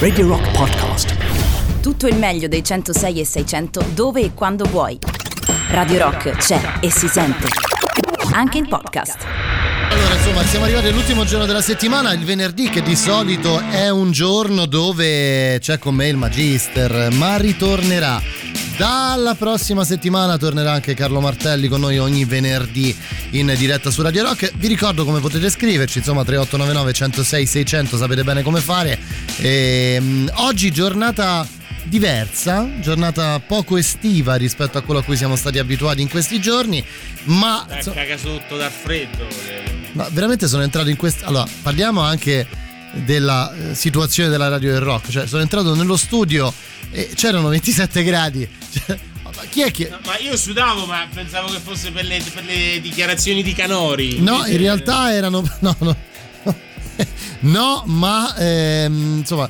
Radio Rock Podcast. Tutto il meglio dei 106 e 600 dove e quando vuoi. Radio Rock c'è e si sente. Anche in podcast. Allora, insomma, siamo arrivati all'ultimo giorno della settimana, il venerdì che di solito è un giorno dove c'è con me il Magister, ma ritornerà. Dalla prossima settimana tornerà anche Carlo Martelli con noi ogni venerdì in diretta su Radio Rock. Vi ricordo come potete scriverci, insomma 3899 106 600, sapete bene come fare. E, um, oggi giornata diversa, giornata poco estiva rispetto a quello a cui siamo stati abituati in questi giorni, ma... Dai, caga sotto dal freddo. Ma veramente sono entrato in questa. Allora, parliamo anche della eh, situazione della radio del rock. Cioè, sono entrato nello studio e c'erano 27 gradi. Cioè, ma chi è che. No, ma io sudavo, ma pensavo che fosse per le, per le dichiarazioni di Canori. No, in realtà erano. No, no. No, ma ehm, insomma,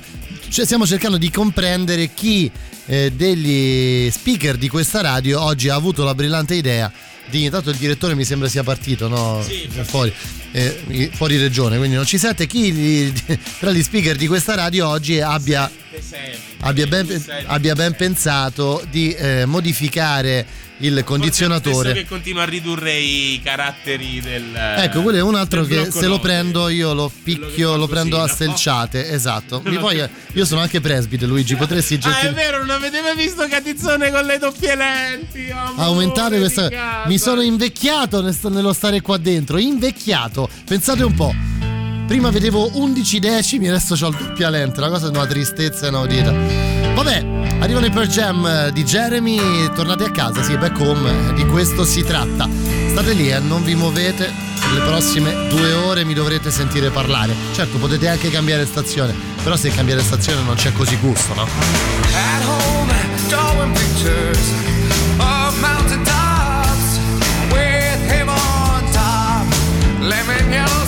cioè stiamo cercando di comprendere chi eh, degli speaker di questa radio oggi ha avuto la brillante idea di. Intanto il direttore mi sembra sia partito, no? Sì, fuori, eh, fuori regione, quindi non ci sente. Chi tra gli speaker di questa radio oggi abbia abbia ben, abbia ben pensato di eh, modificare il condizionatore. che continua a ridurre i caratteri del. Ecco, quello è un altro che se lo prendo io lo picchio, lo prendo a selciate, esatto. Mi poi- io sono anche presbite, Luigi, potresti Ah, è gentile- vero, non avete mai visto Catizzone con le doppie lenti? amore aumentare questa casa. Mi sono invecchiato nel- nello stare qua dentro, invecchiato. Pensate un po'. Prima vedevo 11 decimi, adesso ho il doppia lente, una cosa è una tristezza inaudita. Vabbè, arrivano i Pearl Jam eh, di Jeremy, tornate a casa, sì, back home, eh, di questo si tratta. State lì, eh, non vi muovete, le prossime due ore mi dovrete sentire parlare. Certo, potete anche cambiare stazione, però se cambiare stazione non c'è così gusto, no? At home, drawing pictures of mountain tops with him on top. Lemon yellow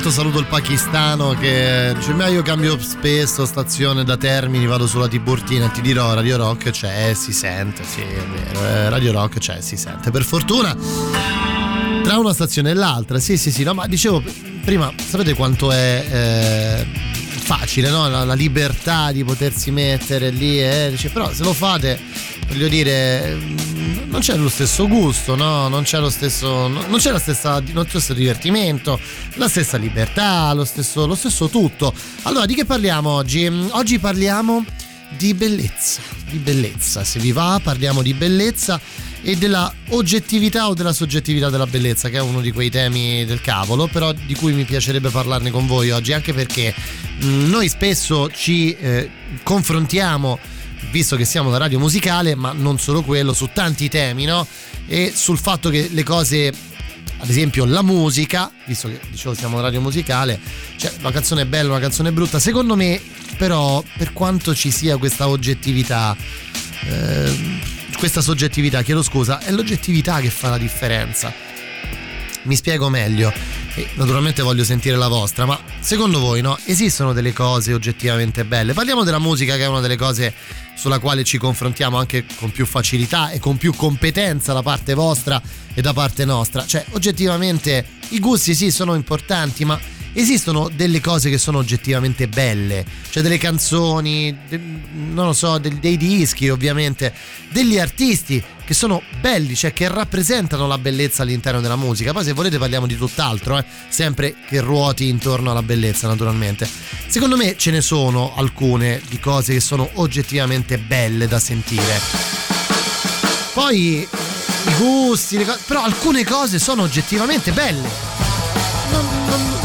allora, allora, tanto saluto il pakistano che dice: Ma io cambio spesso stazione da Termini, vado sulla Tiburtina ti dirò Radio Rock c'è, si sente, sì, è vero. eh, Radio Rock c'è, si sente. Per fortuna, tra una stazione e l'altra, sì, sì, sì, no, ma dicevo prima, sapete quanto è. eh, Facile, no? La, la libertà di potersi mettere lì, eh, dice, però se lo fate, voglio dire, non c'è lo stesso gusto, no? Non c'è lo stesso, no- non c'è la stessa, lo stesso divertimento, la stessa libertà, lo stesso, lo stesso tutto. Allora, di che parliamo oggi? Mm, Oggi parliamo di bellezza, di bellezza. Se vi va, parliamo di bellezza e della oggettività o della soggettività della bellezza, che è uno di quei temi del cavolo, però di cui mi piacerebbe parlarne con voi oggi, anche perché mh, noi spesso ci eh, confrontiamo, visto che siamo una radio musicale, ma non solo quello, su tanti temi, no? E sul fatto che le cose ad esempio la musica, visto che dicevo siamo una radio musicale, cioè una canzone è bella, una canzone è brutta, secondo me però per quanto ci sia questa oggettività, ehm, questa soggettività, chiedo scusa, è l'oggettività che fa la differenza. Mi spiego meglio e naturalmente voglio sentire la vostra, ma secondo voi no, esistono delle cose oggettivamente belle? Parliamo della musica che è una delle cose sulla quale ci confrontiamo anche con più facilità e con più competenza da parte vostra e da parte nostra. Cioè, oggettivamente i gusti sì sono importanti, ma esistono delle cose che sono oggettivamente belle, cioè delle canzoni, non lo so, del- dei dischi ovviamente, degli artisti che sono belli, cioè che rappresentano la bellezza all'interno della musica. Poi se volete parliamo di tutt'altro, eh, sempre che ruoti intorno alla bellezza naturalmente. Secondo me ce ne sono alcune di cose che sono oggettivamente belle da sentire. Poi i gusti, le co- però alcune cose sono oggettivamente belle. Non, non-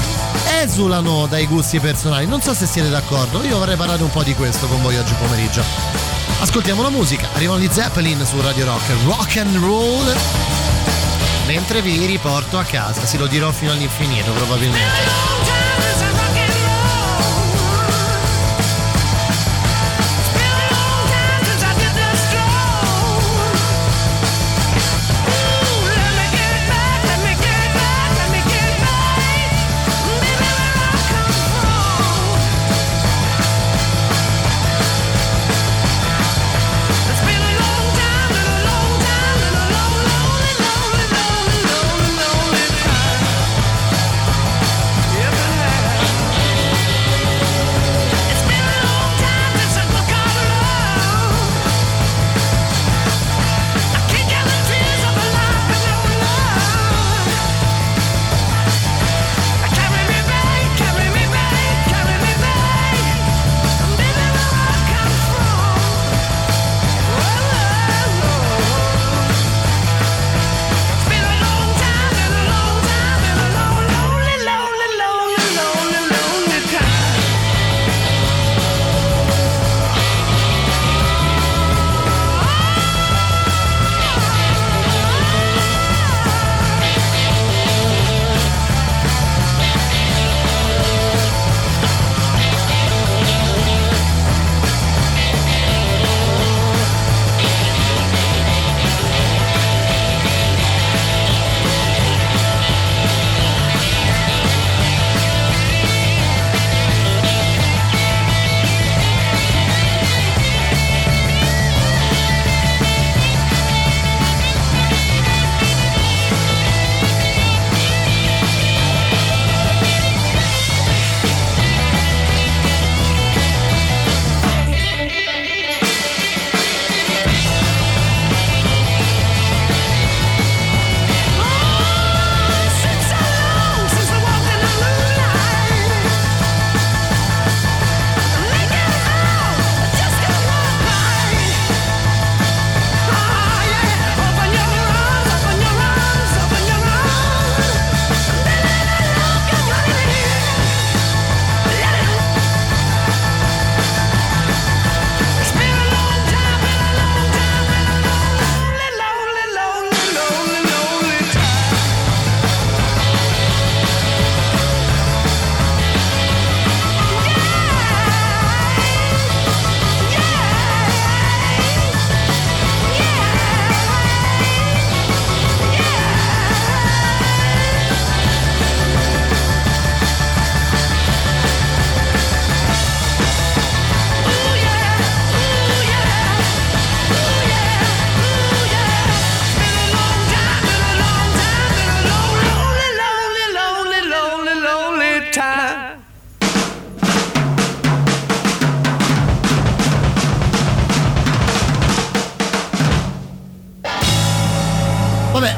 esulano dai gusti personali. Non so se siete d'accordo. Io vorrei parlare un po' di questo con voi oggi pomeriggio. Ascoltiamo la musica. Arrivano gli Zeppelin su Radio Rock. Rock and roll. Mentre vi riporto a casa. Sì, lo dirò fino all'infinito probabilmente.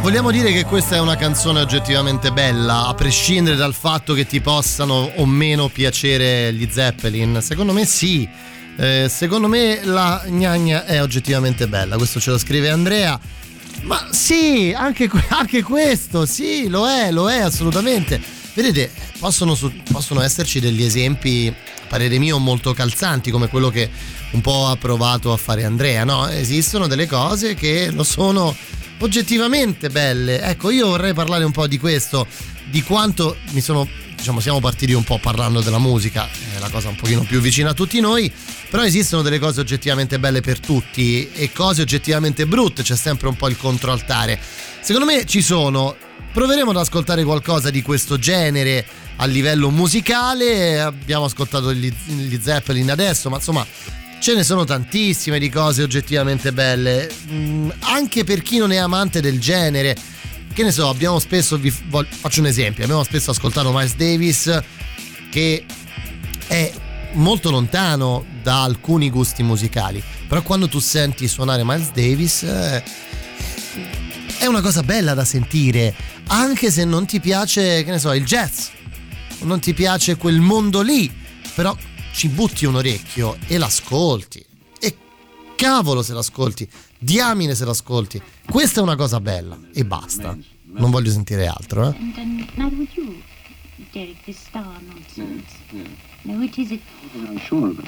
Vogliamo dire che questa è una canzone oggettivamente bella, a prescindere dal fatto che ti possano o meno piacere gli Zeppelin? Secondo me sì. Eh, secondo me la gnagna è oggettivamente bella, questo ce lo scrive Andrea. Ma sì, anche, anche questo, sì, lo è, lo è assolutamente. Vedete, possono, possono esserci degli esempi, parere mio, molto calzanti, come quello che un po' ha provato a fare Andrea, no? Esistono delle cose che lo sono oggettivamente belle. Ecco, io vorrei parlare un po' di questo, di quanto mi sono, diciamo, siamo partiti un po' parlando della musica, è la cosa un pochino più vicina a tutti noi, però esistono delle cose oggettivamente belle per tutti e cose oggettivamente brutte, c'è sempre un po' il controaltare. Secondo me ci sono. Proveremo ad ascoltare qualcosa di questo genere a livello musicale. Abbiamo ascoltato gli, gli Zeppelin adesso, ma insomma ce ne sono tantissime di cose oggettivamente belle, Mm, anche per chi non è amante del genere. Che ne so, abbiamo spesso, vi faccio un esempio, abbiamo spesso ascoltato Miles Davis che è molto lontano da alcuni gusti musicali, però quando tu senti suonare Miles Davis eh, è una cosa bella da sentire, anche se non ti piace, che ne so, il jazz, non ti piace quel mondo lì, però ci butti un orecchio e l'ascolti. E cavolo se l'ascolti, diamine se l'ascolti. Questa è una cosa bella e basta. Non voglio sentire altro, eh. Derek, this star nonsense. No. It, I'm sure of it.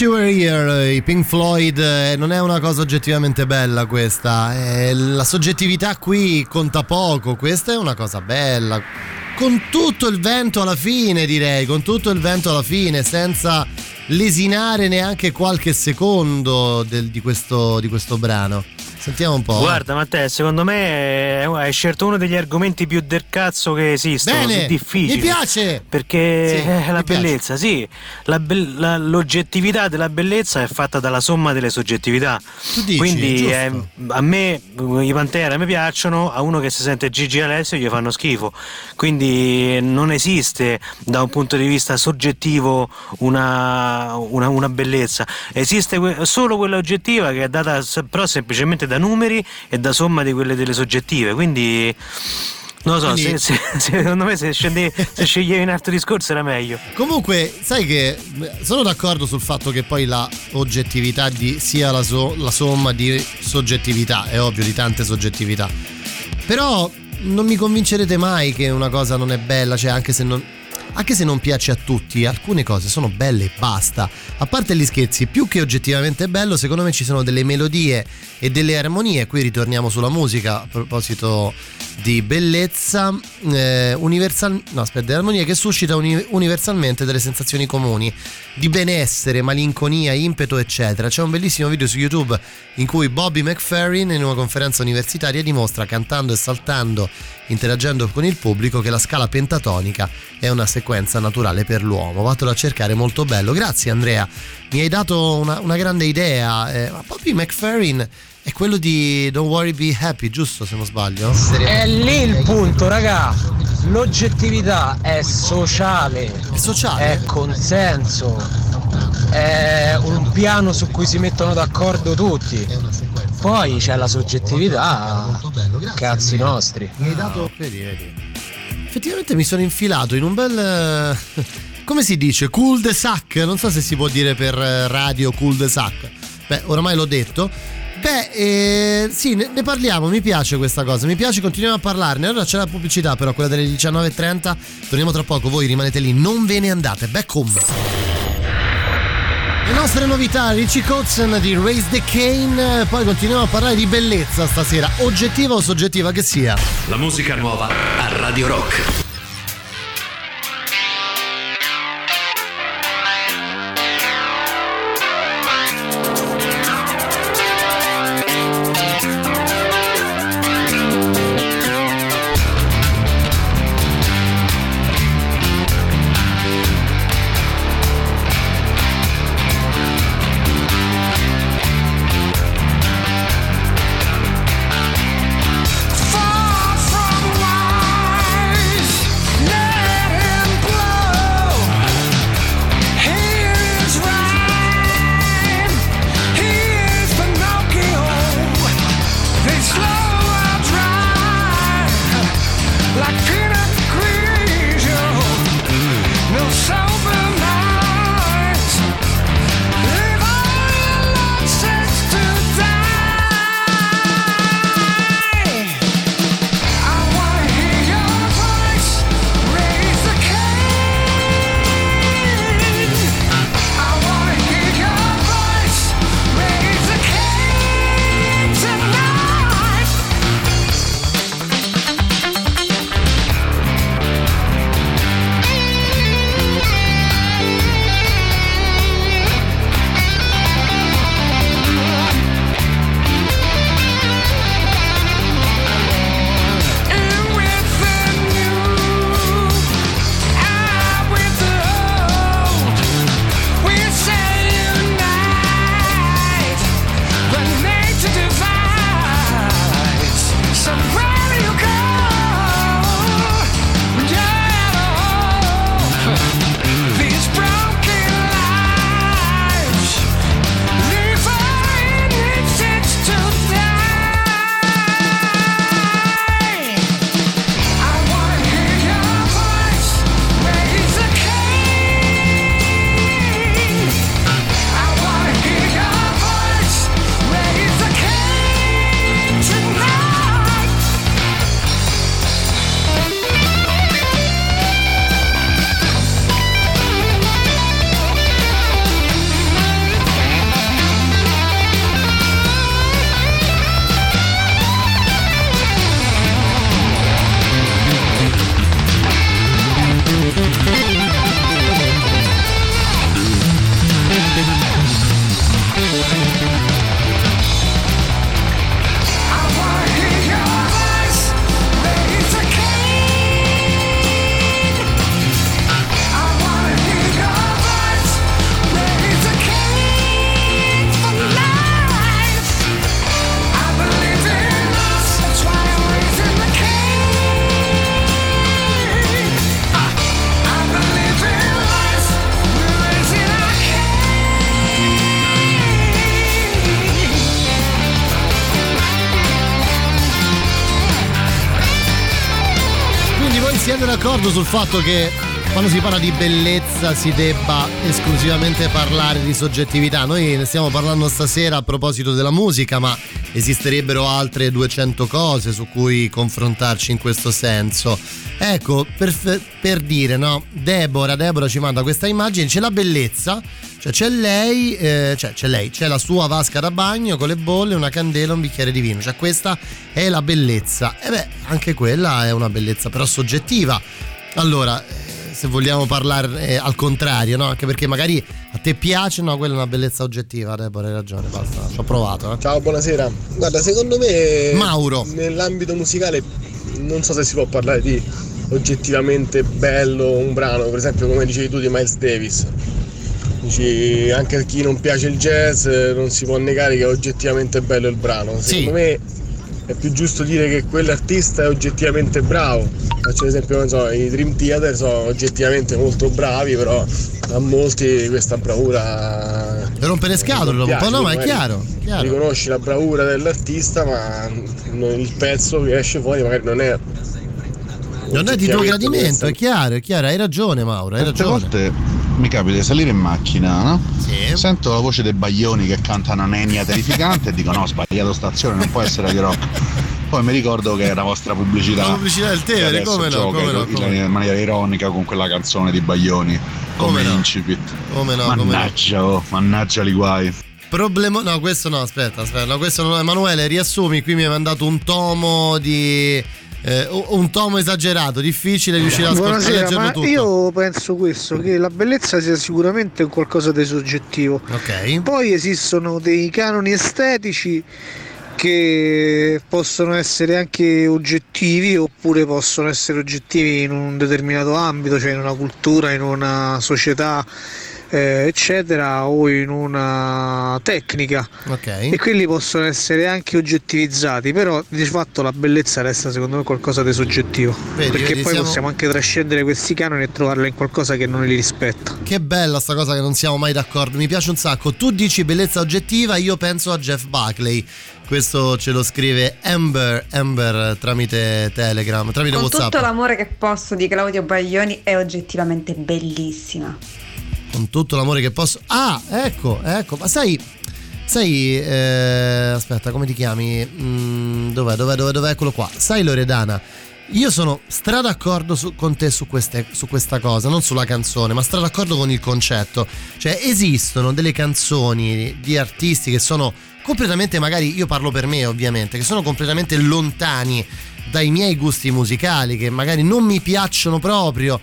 Wish You Were Here, i Pink Floyd, eh, non è una cosa oggettivamente bella questa, eh, la soggettività qui conta poco, questa è una cosa bella, con tutto il vento alla fine direi, con tutto il vento alla fine, senza lesinare neanche qualche secondo del- di, questo, di questo brano. Sentiamo un po'. Guarda Matteo, secondo me eh, hai scelto uno degli argomenti più del cazzo che esistono, Bene, sono difficili. mi piace! Perché Sì, eh, la mi piace. bellezza, sì, la be- la- l'oggettività della bellezza è fatta dalla somma delle soggettività. Tu dici, Quindi eh, a me i Pantera mi piacciono, a uno che si sente Gigi Alessio gli fanno schifo. Quindi non esiste da un punto di vista soggettivo una, una- una bellezza, esiste que- solo quella oggettiva che è data però semplicemente da numeri e da somma di quelle delle soggettive. Quindi non lo so, Quindi- se- se- secondo me se, scendi- se sceglievi un altro discorso era meglio. Comunque, sai che sono d'accordo sul fatto che poi la oggettività di, sia la, so- la somma di soggettività, è ovvio, di tante soggettività. Però non mi convincerete mai che una cosa non è bella, cioè anche se non, anche se non piace a tutti, alcune cose sono belle e basta. A parte gli scherzi, più che oggettivamente bello, secondo me ci sono delle melodie e delle armonie. Qui ritorniamo sulla musica a proposito di bellezza eh, universal no aspetta delle armonie che suscita uni- universalmente delle sensazioni comuni di benessere malinconia impeto eccetera c'è un bellissimo video su youtube in cui Bobby McFerrin in una conferenza universitaria dimostra cantando e saltando interagendo con il pubblico che la scala pentatonica è una sequenza naturale per l'uomo. Vatelo a cercare molto bello. Grazie Andrea. Mi hai dato una, una grande idea eh, Bobby McFerrin è quello di Don't Worry Be Happy giusto se non sbaglio? È lì il punto, raga. L'oggettività è sociale, È sociale? è consenso, è un piano su cui si mettono d'accordo tutti. Poi c'è la soggettività, cazzi nostri. Mi hai dato. Vedi, vedi. Effettivamente mi sono infilato in un bel. eh, Come si dice? Cool de sac. Non so se si può dire per eh, radio cool de sac. Beh, oramai l'ho detto. Beh, eh, sì, ne, ne parliamo, mi piace questa cosa, mi piace, continuiamo a parlarne. Ora c'è la pubblicità, però, quella delle 19.30. Torniamo tra poco, voi rimanete lì, non ve ne andate. Back home. Le nostre novità, Richie Kotzen di Raise the Cane. Poi continuiamo a parlare di bellezza stasera, oggettiva o soggettiva che sia. La musica nuova a Radio Rock. D'accordo sul fatto che quando si parla di bellezza si debba esclusivamente parlare di soggettività. Noi ne stiamo parlando stasera a proposito della musica, ma esisterebbero altre 200 cose su cui confrontarci in questo senso. Ecco, per, per dire, no? Deborah, Deborah ci manda questa immagine, c'è la bellezza, cioè c'è lei, eh, cioè c'è lei, c'è la sua vasca da bagno con le bolle, una candela, un bicchiere di vino. Cioè questa è la bellezza. E beh, anche quella è una bellezza però soggettiva. Allora, eh, se vogliamo parlare eh, al contrario, no? Anche perché magari a te piace, no, quella è una bellezza oggettiva, Deborah, hai ragione, basta, ci ho provato. Eh. Ciao, buonasera. Guarda, secondo me Mauro. nell'ambito musicale non so se si può parlare di oggettivamente bello un brano, per esempio come dicevi tu di Miles Davis. Dici, anche a chi non piace il jazz eh, non si può negare che è oggettivamente bello il brano. Secondo me è più giusto dire che quell'artista è oggettivamente bravo. Faccio l'esempio, non so, i Dream Theater sono oggettivamente molto bravi, però a molti questa bravura. Per rompere scatole dopo un po', no, ma è chiaro, chiaro. Riconosci la bravura dell'artista, ma il pezzo che esce fuori magari non è. Non è di tuo gradimento, è chiaro, è chiaro, hai ragione Mauro, hai ragione. volte mi capita di salire in macchina, no? Sento la voce dei baglioni che cantano un'enia terrificante e dico no, ho sbagliato stazione, non può essere Radio Rock. Poi mi ricordo che è la vostra pubblicità. La pubblicità del Tevere, come no, come no, in- come in maniera ironica con quella canzone di Baglioni come, Come no. incipit. Come no, come no. mannaggia, oh, mannaggia li guai. Problema. No, questo no, aspetta, aspetta. No, questo non è. Emanuele, riassumi. Qui mi hai mandato un tomo di. Eh, un tomo esagerato, difficile riuscire a ascoltare tutto. io penso questo, che la bellezza sia sicuramente qualcosa di soggettivo. Ok. Poi esistono dei canoni estetici che possono essere anche oggettivi oppure possono essere oggettivi in un determinato ambito, cioè in una cultura, in una società, eh, eccetera, o in una tecnica. Ok. E quelli possono essere anche oggettivizzati, però di fatto la bellezza resta secondo me qualcosa di soggettivo. Vedi, perché vedi, poi siamo- possiamo anche trascendere questi canoni e trovarla in qualcosa che non li rispetta. Che bella sta cosa che non siamo mai d'accordo, mi piace un sacco. Tu dici bellezza oggettiva, io penso a Jeff Buckley. Questo ce lo scrive Amber, Amber tramite Telegram, tramite Con WhatsApp. tutto l'amore che posso di Claudio Baglioni è oggettivamente bellissima. Con tutto l'amore che posso. Ah, ecco, ecco, ma sai. Sai, eh, aspetta, come ti chiami? Mm, dov'è, dov'è, dov'è, dov'è? Eccolo qua. Sai, Loredana, io sono stra d'accordo su- con te su, queste- su questa cosa, non sulla canzone, ma stra d'accordo con il concetto. Cioè, esistono delle canzoni di artisti che sono completamente, magari io parlo per me ovviamente, che sono completamente lontani dai miei gusti musicali, che magari non mi piacciono proprio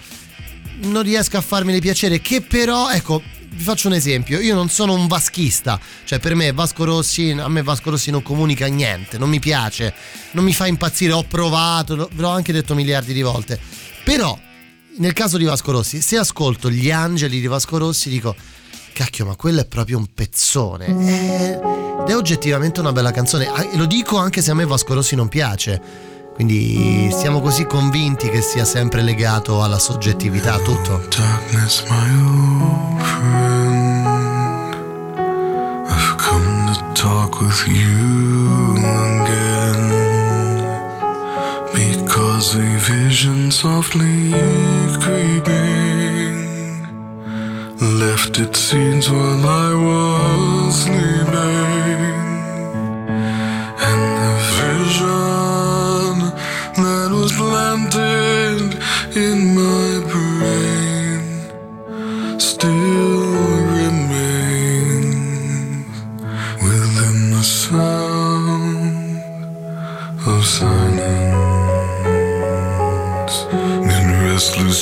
non riesco a farmeli piacere che però ecco vi faccio un esempio. Io non sono un vaschista cioè per me Vasco Rossi a me Vasco Rossi non comunica niente non mi piace non mi fa impazzire ho provato ve l'ho anche detto miliardi di volte. Però nel caso di Vasco Rossi se ascolto gli angeli di Vasco Rossi dico cacchio ma quello è proprio un pezzone. Eh, ed è oggettivamente una bella canzone. Ah, lo dico anche se a me Vasco Rossi non piace quindi siamo così convinti che sia sempre legato alla soggettività tutto. Darkness, my old friend. I've come to talk with you again. Because a vision softly creeping left its seeds while I was sleeping.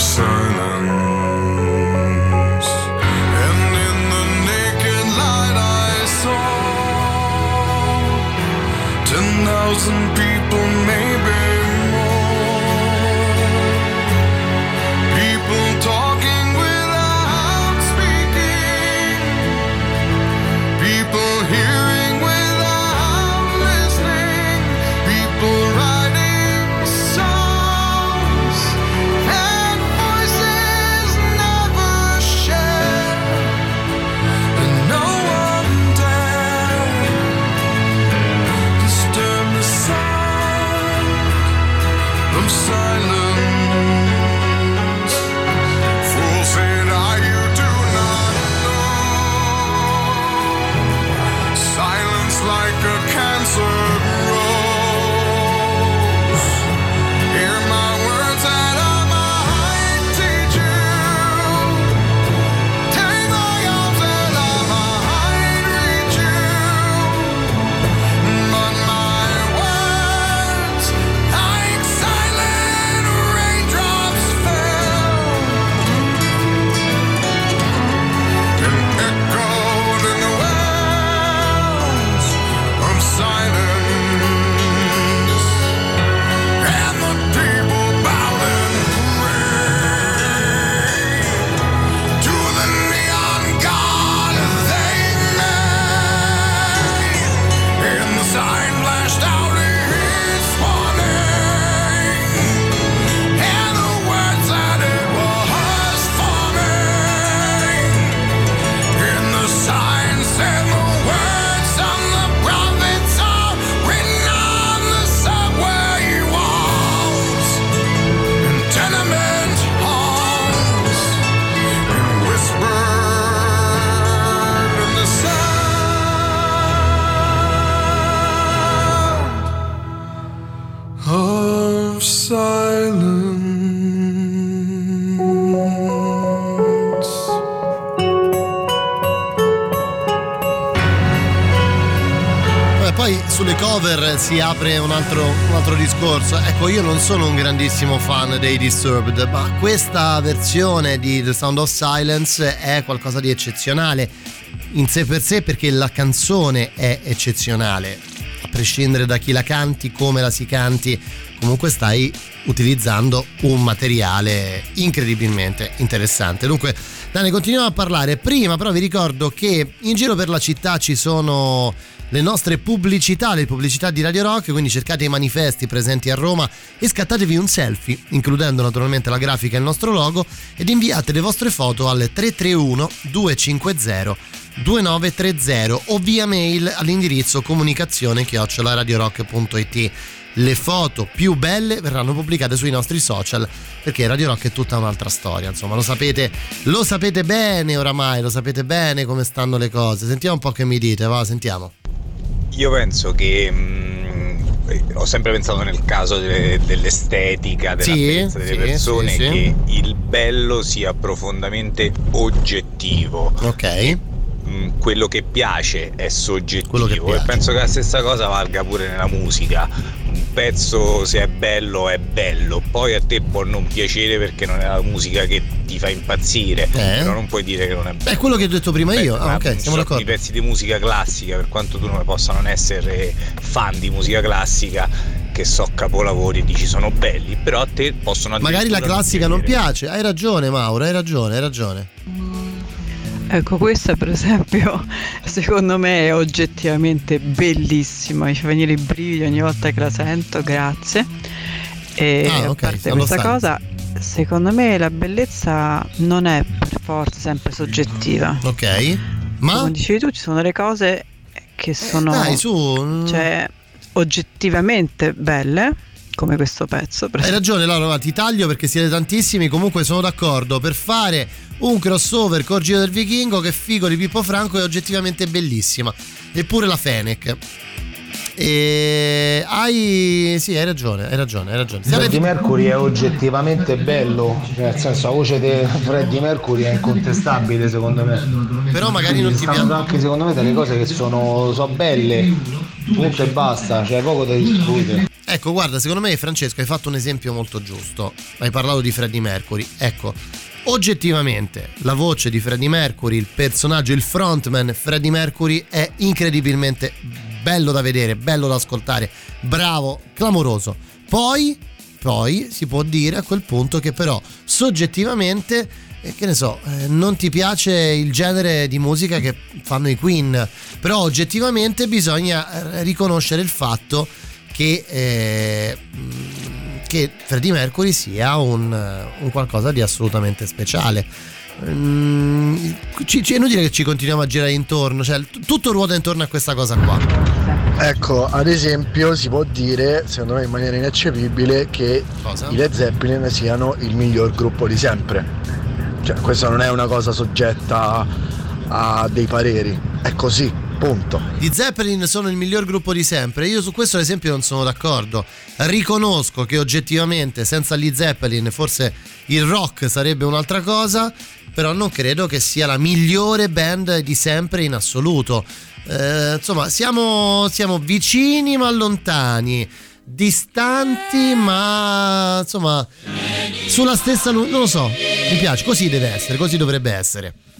of apre un altro, un altro discorso. Ecco, io non sono un grandissimo fan dei Disturbed, ma questa versione di The Sound of Silence è qualcosa di eccezionale in sé per sé perché la canzone è eccezionale. A prescindere da chi la canti, come la si canti, comunque stai utilizzando un materiale incredibilmente interessante. Dunque, Dani, continuiamo a parlare. Prima però vi ricordo che in giro per la città ci sono le nostre pubblicità, le pubblicità di Radio Rock, quindi cercate i manifesti presenti a Roma e scattatevi un selfie, includendo naturalmente la grafica e il nostro logo, ed inviate le vostre foto al 331 250 2930 o via mail all'indirizzo comunicazione chiocciolaradiorock.it. Le foto più belle verranno pubblicate sui nostri social perché Radio Rock è tutta un'altra storia, insomma, lo sapete, lo sapete bene oramai, lo sapete bene come stanno le cose. Sentiamo un po' che mi dite, va, sentiamo. Io penso che mh, ho sempre pensato nel caso de- dell'estetica, della Sì, delle sì, persone, sì. che il bello sia profondamente oggettivo. Ok. Mm, Quello che piace è soggettivo che e piace. penso che la stessa cosa valga pure nella musica. Un pezzo se è bello è bello, poi a te può non piacere perché non è la musica che ti fa impazzire, però non puoi dire che non è bello. È quello che ho detto prima io. Beh, Ah, ma ok, siamo d'accordo. I pezzi di musica classica, per quanto tu non possa non essere fan di musica classica, che so capolavori e dici sono belli, però a te possono Magari la classica non piace. Hai ragione, Mauro, hai ragione, hai ragione. Ecco, questa per esempio secondo me è oggettivamente bellissima, mi fa venire i brividi ogni volta che la sento, grazie. E Ah, a ok, parte questa sai. cosa, secondo me la bellezza non è per forza sempre soggettiva. Ok. Ma? Come dicevi tu, ci sono delle cose che sono dai, su. cioè, oggettivamente belle, come questo pezzo. Hai ragione Laura, ti taglio perché siete tantissimi, comunque sono d'accordo, per fare un crossover con Giro del Vichingo che figo di Pippo Franco è oggettivamente bellissima, eppure la Fenech. E hai sì, hai ragione, hai ragione, hai ragione. Freddie Mercury è oggettivamente bello, cioè, nel senso la voce di Freddie Mercury è incontestabile secondo me. Però magari non ti stanno piace. anche secondo me delle cose che sono, so belle, punto e basta, cioè poco da discutere. Ecco, guarda, secondo me Francesco hai fatto un esempio molto giusto. Hai parlato di Freddie Mercury. Ecco, oggettivamente la voce di Freddie Mercury, il personaggio, il frontman Freddie Mercury è incredibilmente bello da vedere, bello da ascoltare, bravo, clamoroso. Poi, poi si può dire a quel punto che però soggettivamente, eh, che ne so, eh, non ti piace il genere di musica che fanno i Queen, però oggettivamente bisogna eh, riconoscere il fatto che, eh, mh, che Freddie Mercury sia un, eh, un qualcosa di assolutamente speciale. Mm, ci, ci- è inutile che ci continuiamo a girare intorno, cioè t- tutto ruota intorno a questa cosa qua. Ecco, ad esempio si può dire, secondo me in maniera ineccepibile, che i Led Zeppelin siano il miglior gruppo di sempre. Cioè, questa non è una cosa soggetta a dei pareri, è così, punto. Gli Zeppelin sono il miglior gruppo di sempre. Io su questo, ad esempio, non sono d'accordo. Riconosco che oggettivamente, senza gli Zeppelin, forse il rock sarebbe un'altra cosa. Però non credo che sia la migliore band di sempre in assoluto. Eh, insomma, siamo, siamo vicini ma lontani. Distanti ma insomma sulla stessa lu- non lo so mi piace così deve essere così dovrebbe essere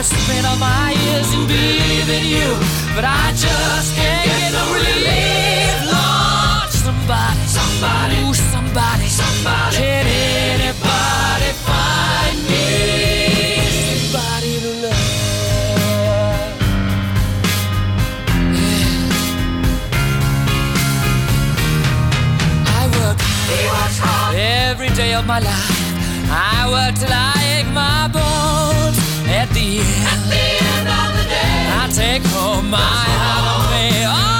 I have spent all my years in believing you But I just can't get no relief Lord, somebody, somebody, ooh, somebody, somebody Can anybody find me somebody to love? I work hard every day of my life. I work till I. At the end, of the day, I take home my hard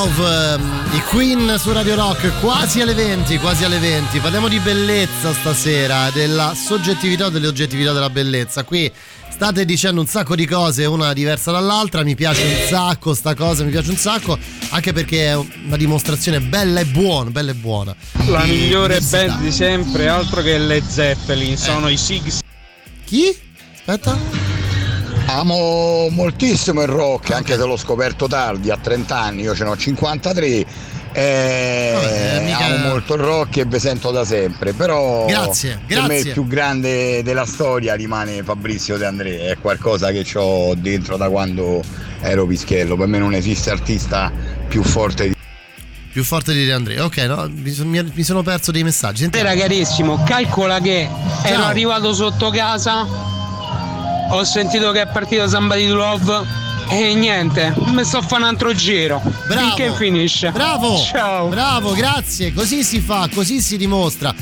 Love, ehm, i Queen su Radio Rock, quasi alle 20, quasi alle 20. Parliamo di bellezza stasera, della soggettività o dell'oggettività della bellezza. Qui state dicendo un sacco di cose, una diversa dall'altra, mi piace un sacco sta cosa, mi piace un sacco, anche perché è una dimostrazione bella e buona, bella e buona. La Di migliore diversità. band di sempre, altro che le Zeppelin, sono i Sig Chi? Aspetta. Amo moltissimo il rock, anche se l'ho scoperto tardi, a 30 anni, io ce n'ho 53. E Vabbè, mica- amo molto il rock e vi sento da sempre, però Grazie, per me grazie. il più grande della storia rimane Fabrizio De André, è qualcosa che ho dentro da quando ero pischello, per me non esiste artista più forte di Più forte di De Andrea. Ok, no, mi, mi- sono perso dei messaggi. Sentiamo. Era carissimo, calcola che ero Ciao. arrivato sotto casa, ho sentito che è partito Somebody to Love e niente, mi sto a fare un altro giro. Bravo. Finché finisce. Bravo! Ciao! Bravo, grazie. Così si fa, così si dimostra.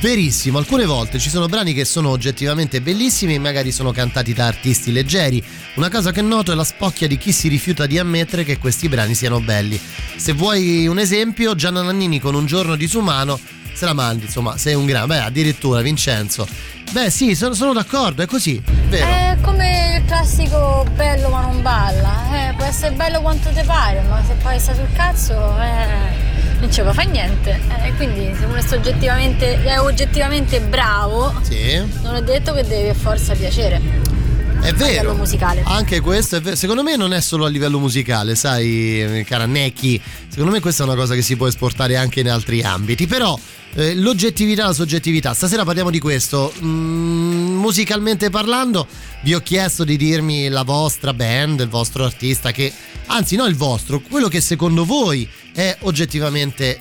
Verissimo, alcune volte ci sono brani che sono oggettivamente bellissimi e magari sono cantati da artisti leggeri. Una cosa che noto è la spocchia di chi si rifiuta di ammettere che questi brani siano belli. Se vuoi un esempio, Gianna Nannini con un giorno disumano se la mandi, insomma, sei un gran. Beh, addirittura Vincenzo. Beh, sì, sono, sono d'accordo, è così, vero? È come il classico bello ma non balla. Eh, può essere bello quanto ti pare, ma se poi sta sul cazzo, eh, non ci fare niente. Eh, quindi se uno è oggettivamente, è oggettivamente bravo, Sì. non è detto che deve per forza piacere. È vero. livello musicale. Anche questo è vero. Secondo me non è solo a livello musicale, sai, cara Neki. Secondo me questa è una cosa che si può esportare anche in altri ambiti. Però eh, l'oggettività e la soggettività. Stasera parliamo di questo. Mm, musicalmente parlando, vi ho chiesto di dirmi la vostra band, il vostro artista che. Anzi, no il vostro, quello che secondo voi è oggettivamente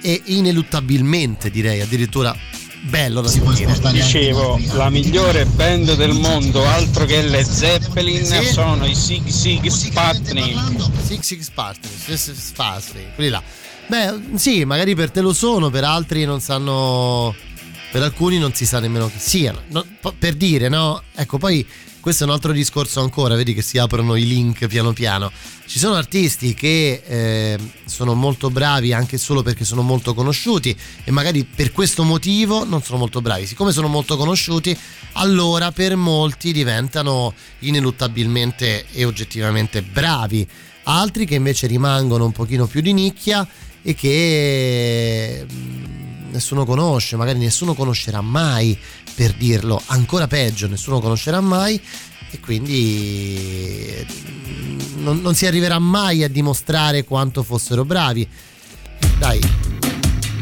e ineluttabilmente, direi, addirittura bello da sentire. Dicevo, la migliore band del mondo, altro che le Zeppelin, Sì. sono i Sig Sig Sputnik. Six Six Partners, quelli là. Beh, sì, magari per te lo sono, per altri non sanno. Per alcuni non si sa nemmeno chi siano. No, per dire, no? Ecco, poi questo è un altro discorso ancora, vedi che si aprono i link piano piano. Ci sono artisti che eh, sono molto bravi anche solo perché sono molto conosciuti e magari per questo motivo non sono molto bravi. Siccome sono molto conosciuti, allora per molti diventano ineluttabilmente e oggettivamente bravi. Altri che invece rimangono un pochino più di nicchia e che mm, nessuno conosce, magari nessuno conoscerà mai per dirlo, ancora peggio, nessuno conoscerà mai e quindi mm, non, non si arriverà mai a dimostrare quanto fossero bravi. Dai,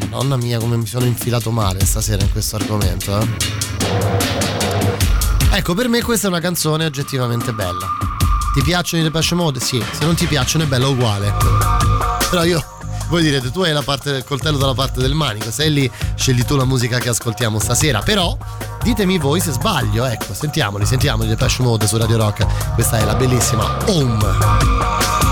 madonna mia come mi sono infilato male stasera in questo argomento. eh. Ecco, per me questa è una canzone oggettivamente bella. Ti piacciono i Depeche Mode? Sì, se non ti piacciono è bella uguale. Però io, voi direte, tu hai la parte del coltello dalla parte del manico, sei lì, scegli tu la musica che ascoltiamo stasera. Però ditemi voi se sbaglio, ecco, sentiamoli, sentiamoli Depeche Mode su Radio Rock. Questa è la bellissima Home.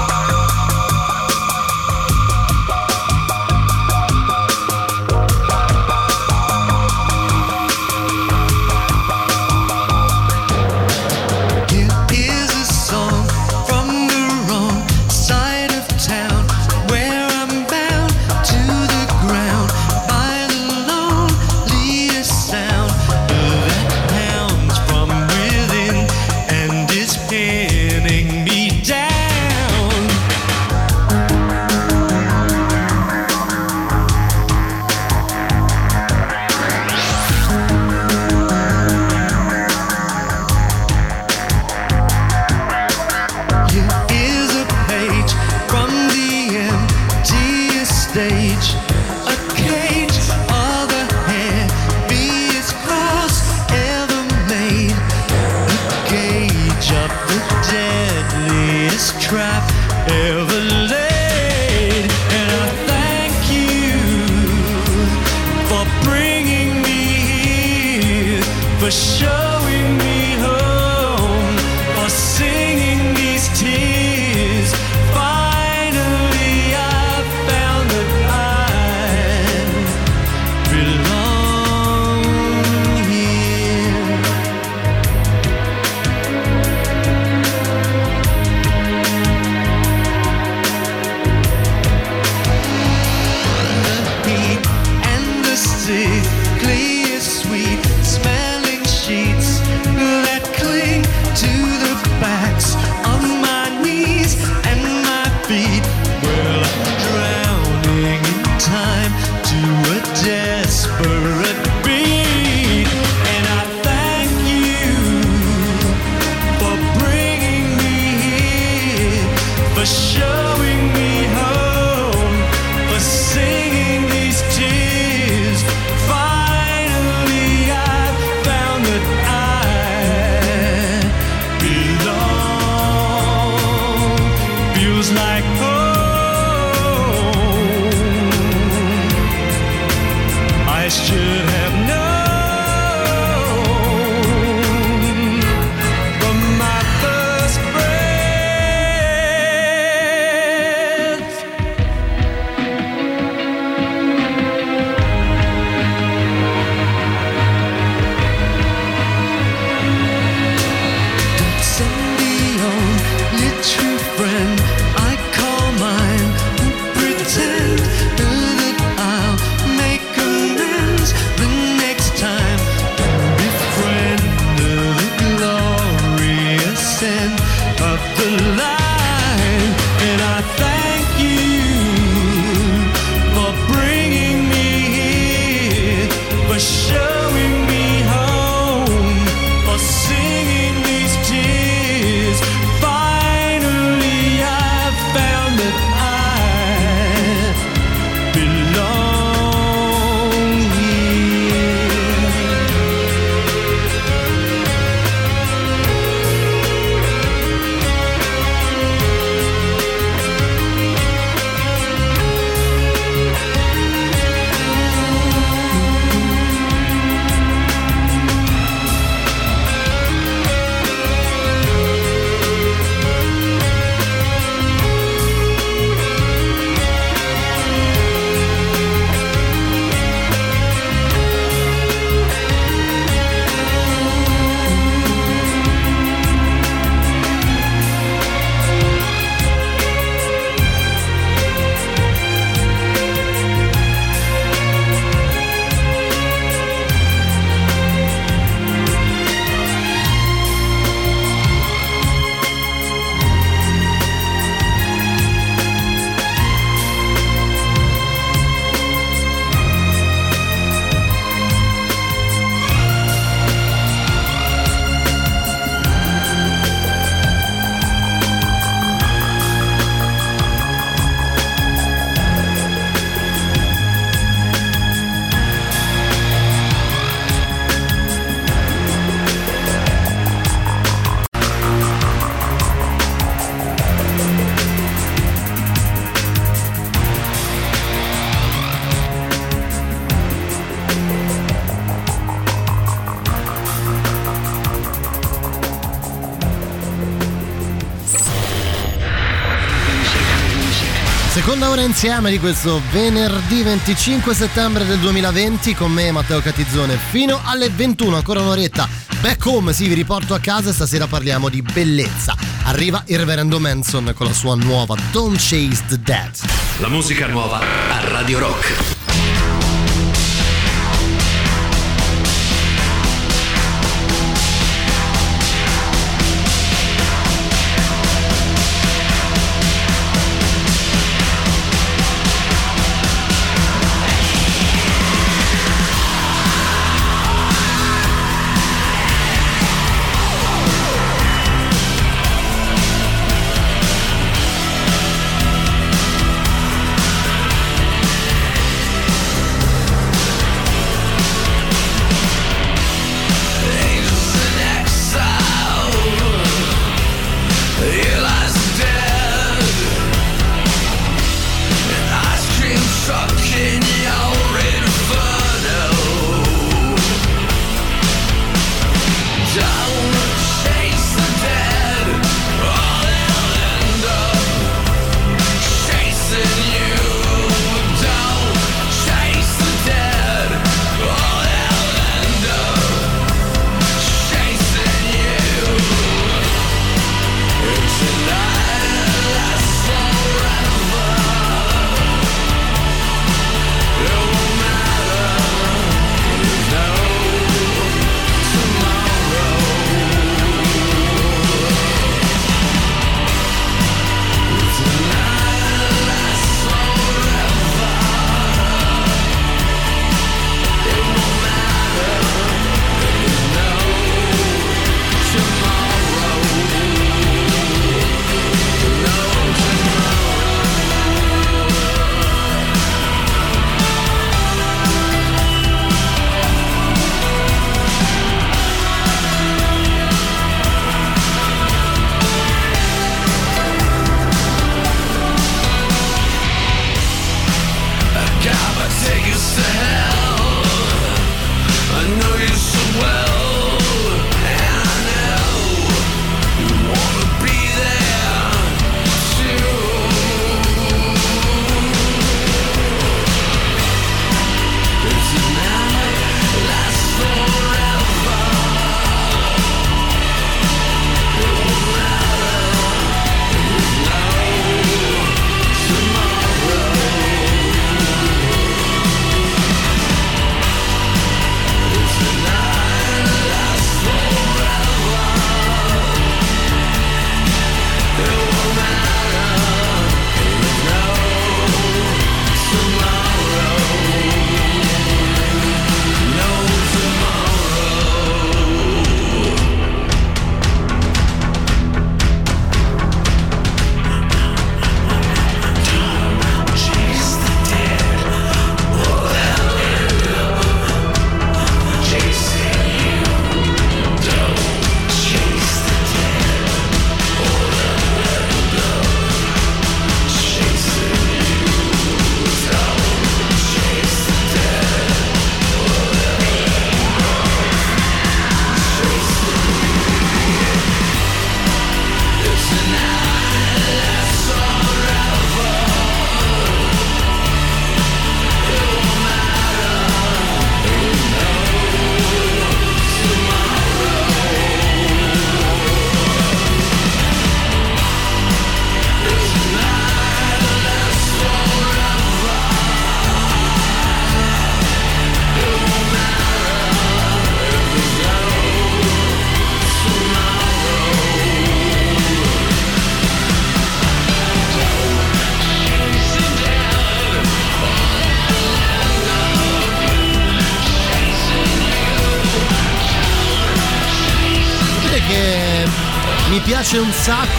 canzone insieme di questo venerdì 25 settembre del 2020 con me Matteo Catizzone fino alle 21, ancora un'oretta. Back home, sì, vi riporto a casa e stasera parliamo di bellezza. Arriva il reverendo Manson con la sua nuova Don't Chase the Dead. La musica nuova a Radio Rock.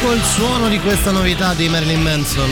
Il suono di questa novità di Marilyn Manson.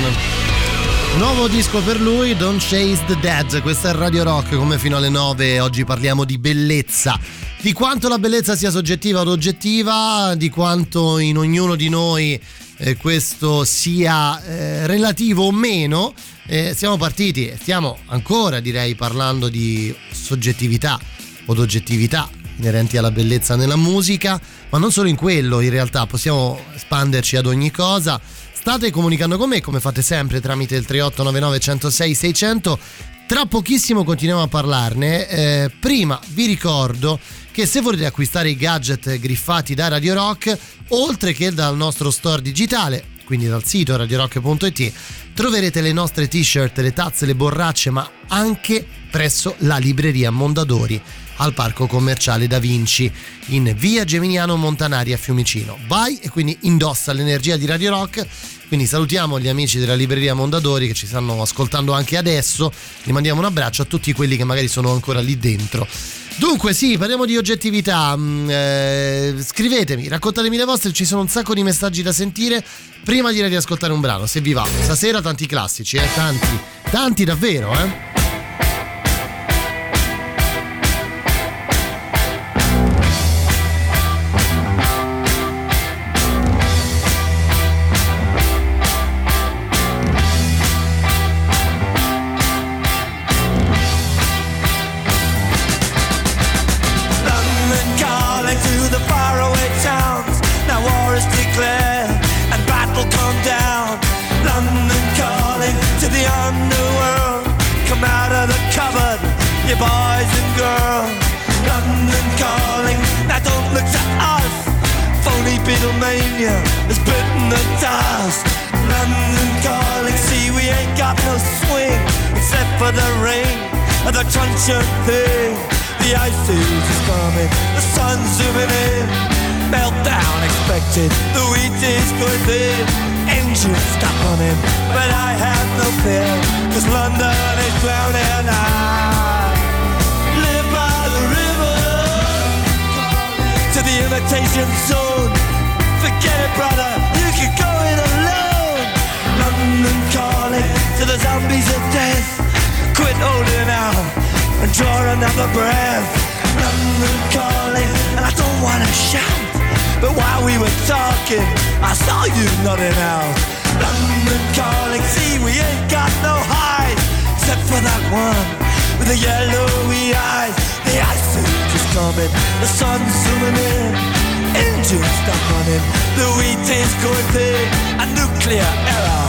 Nuovo disco per lui, Don't Chase the Dead. Questa è Radio Rock, come fino alle 9. Oggi parliamo di bellezza. Di quanto la bellezza sia soggettiva o oggettiva, di quanto in ognuno di noi eh, questo sia eh, relativo o meno. Eh, siamo partiti e stiamo ancora, direi, parlando di soggettività o d'oggettività inerenti alla bellezza nella musica, ma non solo in quello, in realtà possiamo espanderci ad ogni cosa. State comunicando con me come fate sempre tramite il 3899 106 600. Tra pochissimo continuiamo a parlarne. Eh, prima vi ricordo che se volete acquistare i gadget griffati da Radio Rock, oltre che dal nostro store digitale, quindi dal sito radiorock.it, troverete le nostre t-shirt, le tazze, le borracce, ma anche presso la libreria Mondadori al parco commerciale Da Vinci in via Geminiano Montanari a Fiumicino. Vai e quindi indossa l'energia di Radio Rock. Quindi salutiamo gli amici della libreria Mondadori che ci stanno ascoltando anche adesso. Gli mandiamo un abbraccio a tutti quelli che magari sono ancora lì dentro. Dunque, sì, parliamo di oggettività. Mm, eh, scrivetemi, raccontatemi le vostre, ci sono un sacco di messaggi da sentire. Prima di ascoltare un brano, se vi va. Stasera tanti classici, eh, tanti, tanti davvero, eh. Except for the rain and the truncheon thing. The ice age is coming, the sun's zooming in. Meltdown expected, the wheat is good in. Engines stop running, but I have no fear, cause London is drowning. I live by the river to the imitation zone. Forget it, brother, you can go to the zombies of death. Quit holding out and draw another breath. London calling, and I don't wanna shout. But while we were talking, I saw you nodding out. London calling, see we ain't got no hide, except for that one with the yellowy eyes. The ice age is coming, the sun's zooming in. Engines stop running, the wheat is going thick. A nuclear error,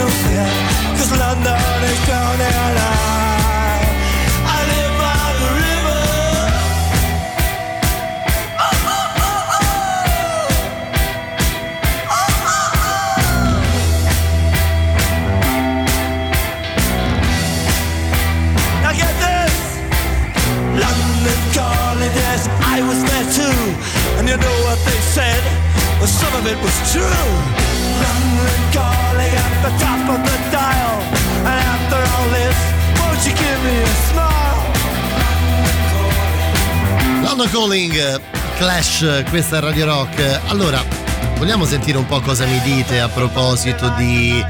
no fear, cause London is drowning. I, Clash, questa è Radio Rock. Allora, vogliamo sentire un po' cosa mi dite a proposito di,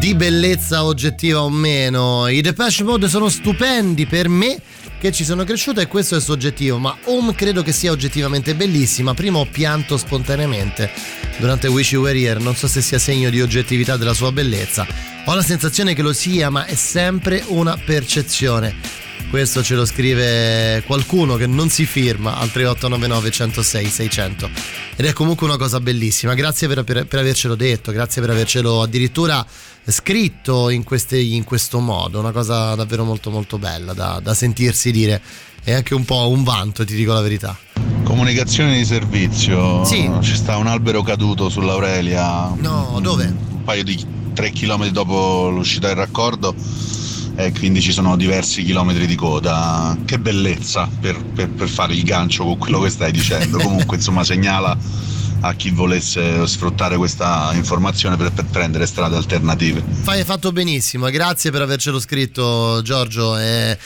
di bellezza oggettiva o meno? I Depeche Mode sono stupendi per me che ci sono cresciuta e questo è soggettivo, ma Home credo che sia oggettivamente bellissima. Prima ho pianto spontaneamente durante Wish You Were Here, non so se sia segno di oggettività della sua bellezza. Ho la sensazione che lo sia, ma è sempre una percezione. Questo ce lo scrive qualcuno che non si firma al 3899 106 600. Ed è comunque una cosa bellissima. Grazie per, per- per avercelo detto, grazie per avercelo addirittura scritto in, queste- in questo modo. Una cosa davvero molto molto bella da, da sentirsi dire. È anche un po' un vanto, ti dico la verità. Comunicazione di servizio. Sì. Ci sta un albero caduto sull'Aurelia. No, dove? Un paio di 3 km dopo l'uscita del raccordo e quindi ci sono diversi chilometri di coda. Che bellezza per, per- per fare il gancio con quello che stai dicendo. Comunque, insomma, segnala a chi volesse sfruttare questa informazione per, per prendere strade alternative. Fai fatto benissimo, grazie per avercelo scritto Giorgio. E,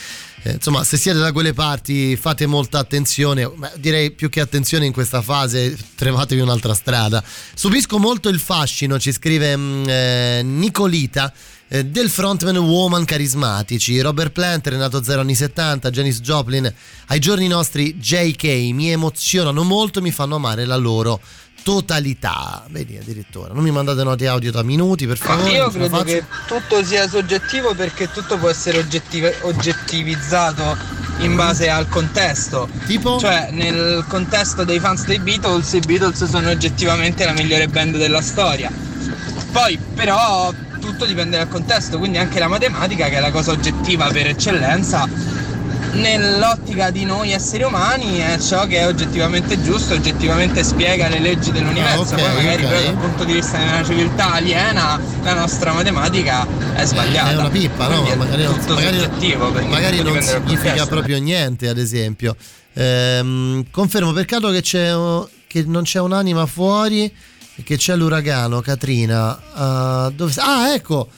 eh, insomma, se siete da quelle parti fate molta attenzione, Beh, direi più che attenzione in questa fase, trovatevi un'altra strada. Subisco molto il fascino, ci scrive mm, eh, Nicolita. Eh, Del frontman woman carismatici, Robert Plant, Renato Zero anni 70, Janis Joplin, ai giorni nostri JK mi emozionano molto, mi fanno amare la loro totalità. Vedi addirittura, non mi mandate note audio da minuti per favore. Io credo che tutto sia soggettivo perché tutto può essere oggettiv- oggettivizzato in base al contesto. Tipo? Cioè, nel contesto dei fans dei Beatles, i Beatles sono oggettivamente la migliore band della storia. Poi, però, tutto dipende dal contesto, quindi anche la matematica, che è la cosa oggettiva per eccellenza, nell'ottica di noi esseri umani è ciò che è oggettivamente giusto, oggettivamente spiega le leggi dell'universo. Ah, ok, Poi magari ok. però dal punto di vista una civiltà aliena la nostra matematica è sbagliata. È una pippa, no? Magari, non- magari- magari non significa proprio niente, ad esempio. Ehm, confermo, peccato che, c'è, che non c'è un'anima fuori che c'è l'uragano, Katrina. Ah, dove- ah, ecco!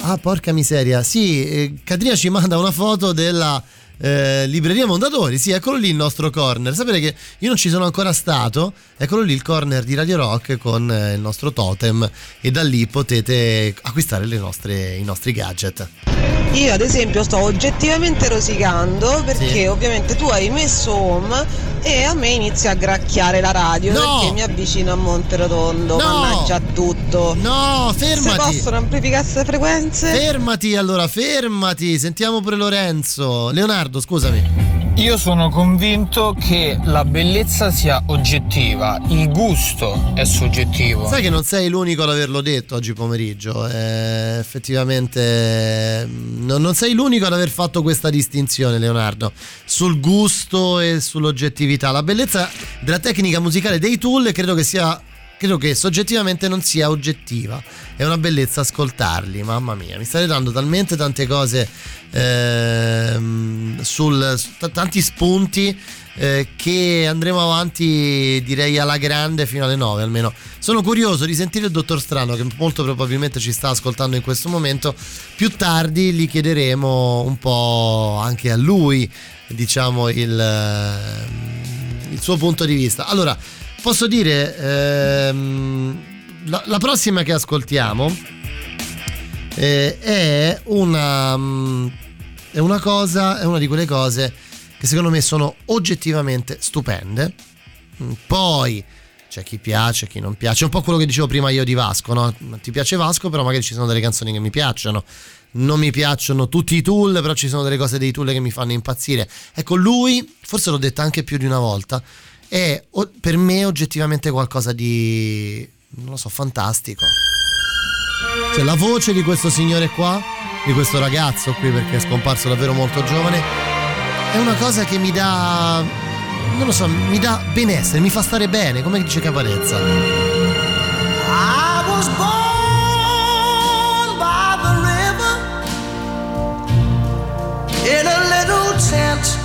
Ah, porca miseria. Sì, eh, Katrina ci manda una foto della eh, libreria Mondadori. Sì, eccolo lì il nostro corner. Sapete che io non ci sono ancora stato. Eccolo lì il corner di Radio Rock con eh, il nostro totem. E da lì potete acquistare nostre- i nostri gadget. Io ad esempio sto oggettivamente rosicando perché Sì. ovviamente tu hai messo home e a me inizia a gracchiare la radio No! perché mi avvicino a Monterotondo, No! mannaggia tutto. No, fermati! Se possono amplificare queste frequenze? Fermati allora, fermati. Sentiamo pure Lorenzo. Leonardo, scusami. Io sono convinto che la bellezza sia oggettiva, il gusto è soggettivo. Sai che non sei l'unico ad averlo detto oggi pomeriggio. eh, effettivamente, mm, non, non sei l'unico ad aver fatto questa distinzione, Leonardo, sul gusto e sull'oggettività. La bellezza della tecnica musicale dei tool credo che sia. Credo che soggettivamente non sia oggettiva, è una bellezza ascoltarli, mamma mia, mi state dando talmente tante cose ehm, sul, su t- tanti spunti eh, che andremo avanti direi alla grande fino alle 9 almeno. Sono curioso di sentire il dottor Strano che molto probabilmente ci sta ascoltando in questo momento. Più tardi gli chiederemo un po' anche a lui, diciamo, il, ehm, il suo punto di vista. Allora, posso dire, ehm, la, la prossima che ascoltiamo eh, è una, mm, è una cosa, è una di quelle cose che secondo me sono oggettivamente stupende. Mm, Poi c'è chi piace, chi non piace, un po' quello che dicevo prima io di Vasco, no? Ti piace Vasco, però magari ci sono delle canzoni che mi piacciono. Non mi piacciono tutti i tool, però ci sono delle cose dei tool che mi fanno impazzire. Ecco, lui, forse l'ho detta anche più di una volta, è per me oggettivamente qualcosa di, non lo so, fantastico. Cioè la voce di questo signore qua, di questo ragazzo qui perché è scomparso davvero molto giovane, è una cosa che mi dà, non lo so, mi dà benessere, mi fa stare bene, come dice Caparezza. I was born by the river in a little tent.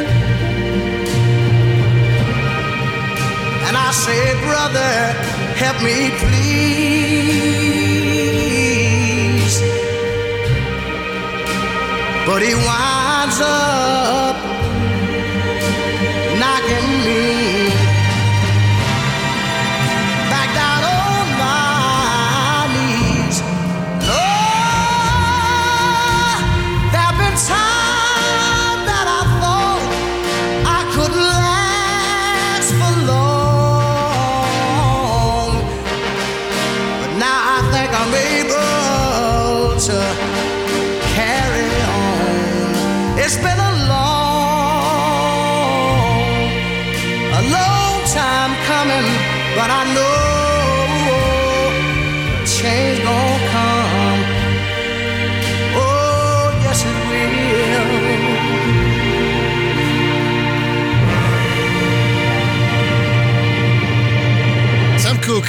say, Brother, help me please. But he winds up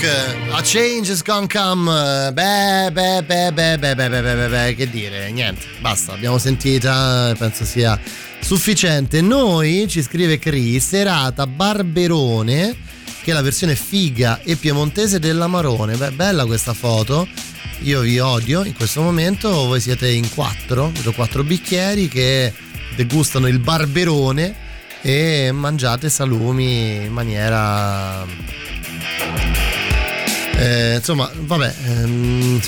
A change is gonna come. Beh, beh, beh, beh, beh, beh, beh, beh, beh, che dire, niente, basta, l'abbiamo sentita, penso sia sufficiente. Noi, ci scrive Chris, serata Barberone, che è la versione figa e piemontese dell'Amarone. Beh, bella questa foto. Io vi odio in questo momento, voi siete in quattro, vedo quattro bicchieri che degustano il barberone e mangiate salumi in maniera eh, insomma, vabbè. ehm.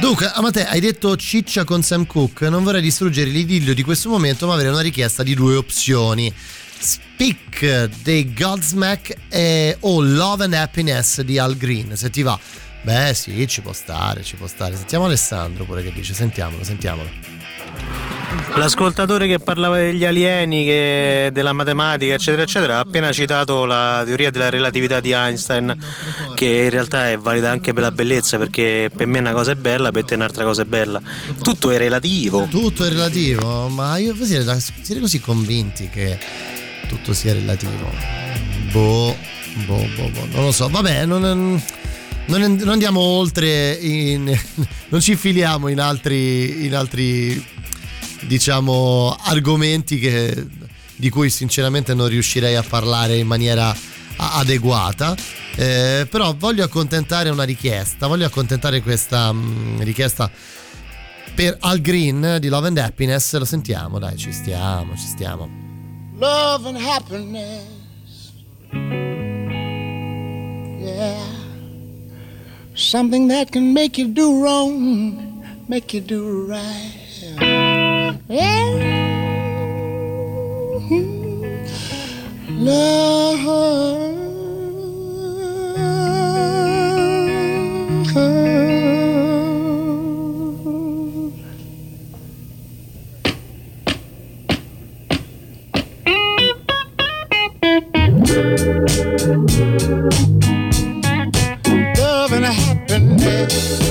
Dunque, Amate, hai detto ciccia con Sam Cooke. Non vorrei distruggere l'idillio di questo momento, ma avrei una richiesta di due opzioni. Speak dei Godsmack e, o Love and Happiness di Al Green, se ti va. Beh, sì, ci può stare, ci può stare. Sentiamo Alessandro pure che dice. Sentiamolo, sentiamolo. L'ascoltatore che parlava degli alieni, che- della matematica, eccetera, eccetera, ha appena citato la teoria della relatività di Einstein, che in realtà è valida anche per la bellezza, perché per me una cosa è bella, per te un'altra cosa è bella. Tutto è relativo. Tutto è relativo, ma io siete così convinti che tutto sia relativo. Boh, boh, boh, boh, non lo so. Vabbè, non, non- non andiamo oltre, in- non ci filiamo in altri, in altri diciamo, argomenti che- di cui sinceramente non riuscirei a parlare in maniera adeguata. Eh, però voglio accontentare una richiesta, voglio accontentare questa mm, richiesta per Al Green di Love and Happiness. Lo sentiamo, dai, ci stiamo, ci stiamo. love and happiness. Yeah. Something that can make you do wrong, make you do right. Love and happiness.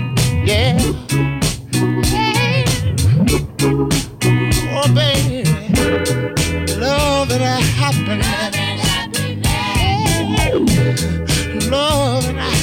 yeah. Hey. Oh, baby, love and happiness. Love and happiness. Love and happiness.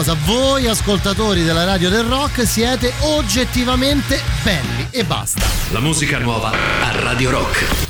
cosa, voi ascoltatori della radio del rock siete oggettivamente belli e basta. La musica nuova a Radio Rock.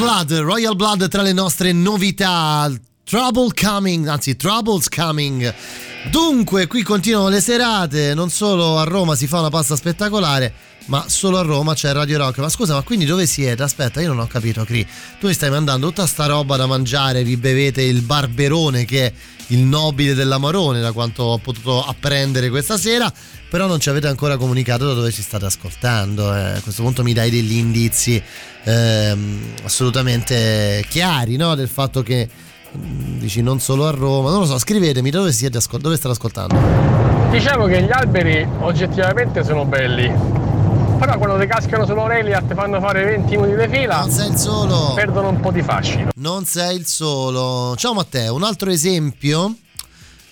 Blood, Royal Blood tra le nostre novità. Trouble coming, anzi Troubles coming. Dunque, qui continuano le serate, non solo a Roma si fa una pasta spettacolare, ma solo a Roma c'è Radio Rock. Ma scusa, ma quindi dove siete? Aspetta, io non ho capito, Cri. Tu mi stai mandando tutta sta roba da mangiare, vi bevete il barberone che è il nobile dell'amarone, da quanto ho potuto apprendere questa sera, però non ci avete ancora comunicato da dove ci state ascoltando. eh. A questo punto mi dai degli indizi ehm, assolutamente chiari, no? Del fatto che mm, dici non solo a Roma, non lo so, scrivetemi dove siete ascol- dove state ascoltando. Diciamo che gli alberi oggettivamente sono belli, però quando ti cascano e ti fanno fare 20 minuti di fila, non sei il solo. perdono un po' di fascino. Non sei il solo. Ciao Matteo, un altro esempio.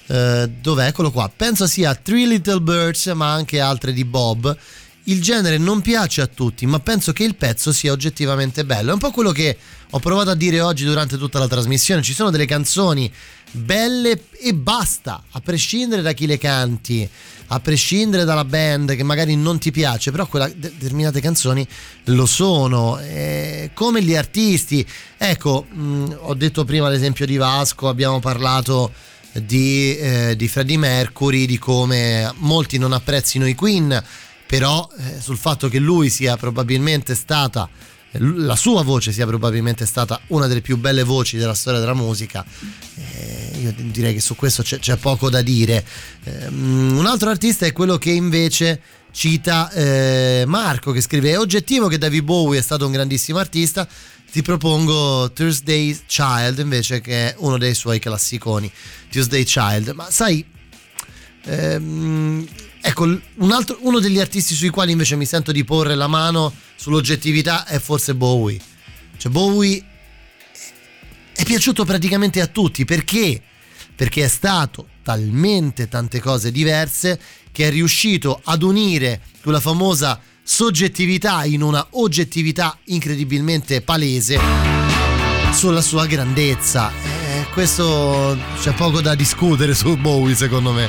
Eh, dov'è? Eccolo qua. Penso sia Three Little Birds, ma anche altre di Bob. Il genere non piace a tutti, ma penso che il pezzo sia oggettivamente bello. È un po' quello che ho provato a dire oggi durante tutta la trasmissione. Ci sono delle canzoni belle e basta, a prescindere da chi le canti, a prescindere dalla band che magari non ti piace, però quella, de- determinate canzoni lo sono, eh, come gli artisti. Ecco, mh, ho detto prima l'esempio di Vasco, abbiamo parlato di, eh, di Freddie Mercury, di come molti non apprezzino i Queen, però eh, sul fatto che lui sia probabilmente stata la sua voce sia probabilmente stata una delle più belle voci della storia della musica. Eh, io direi che su questo c'è, c'è poco da dire. Eh, un altro artista è quello che invece cita eh, Marco che scrive è oggettivo che David Bowie è stato un grandissimo artista ti propongo Thursday Child invece che è uno dei suoi classiconi. Tuesday Child. Ma sai ehm, ecco un altro, uno degli artisti sui quali invece mi sento di porre la mano sull'oggettività è forse Bowie. Cioè Bowie è piaciuto praticamente a tutti perché? Perché è stato talmente tante cose diverse che è riuscito ad unire quella famosa soggettività in una oggettività incredibilmente palese sulla sua grandezza. Eh, questo c'è poco da discutere su Bowie secondo me.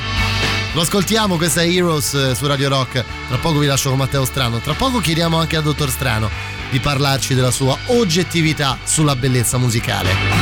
Lo ascoltiamo, questa è Heroes eh, su Radio Rock. Tra poco vi lascio con Matteo Strano. Tra poco chiediamo anche al dottor Strano di parlarci della sua oggettività sulla bellezza musicale.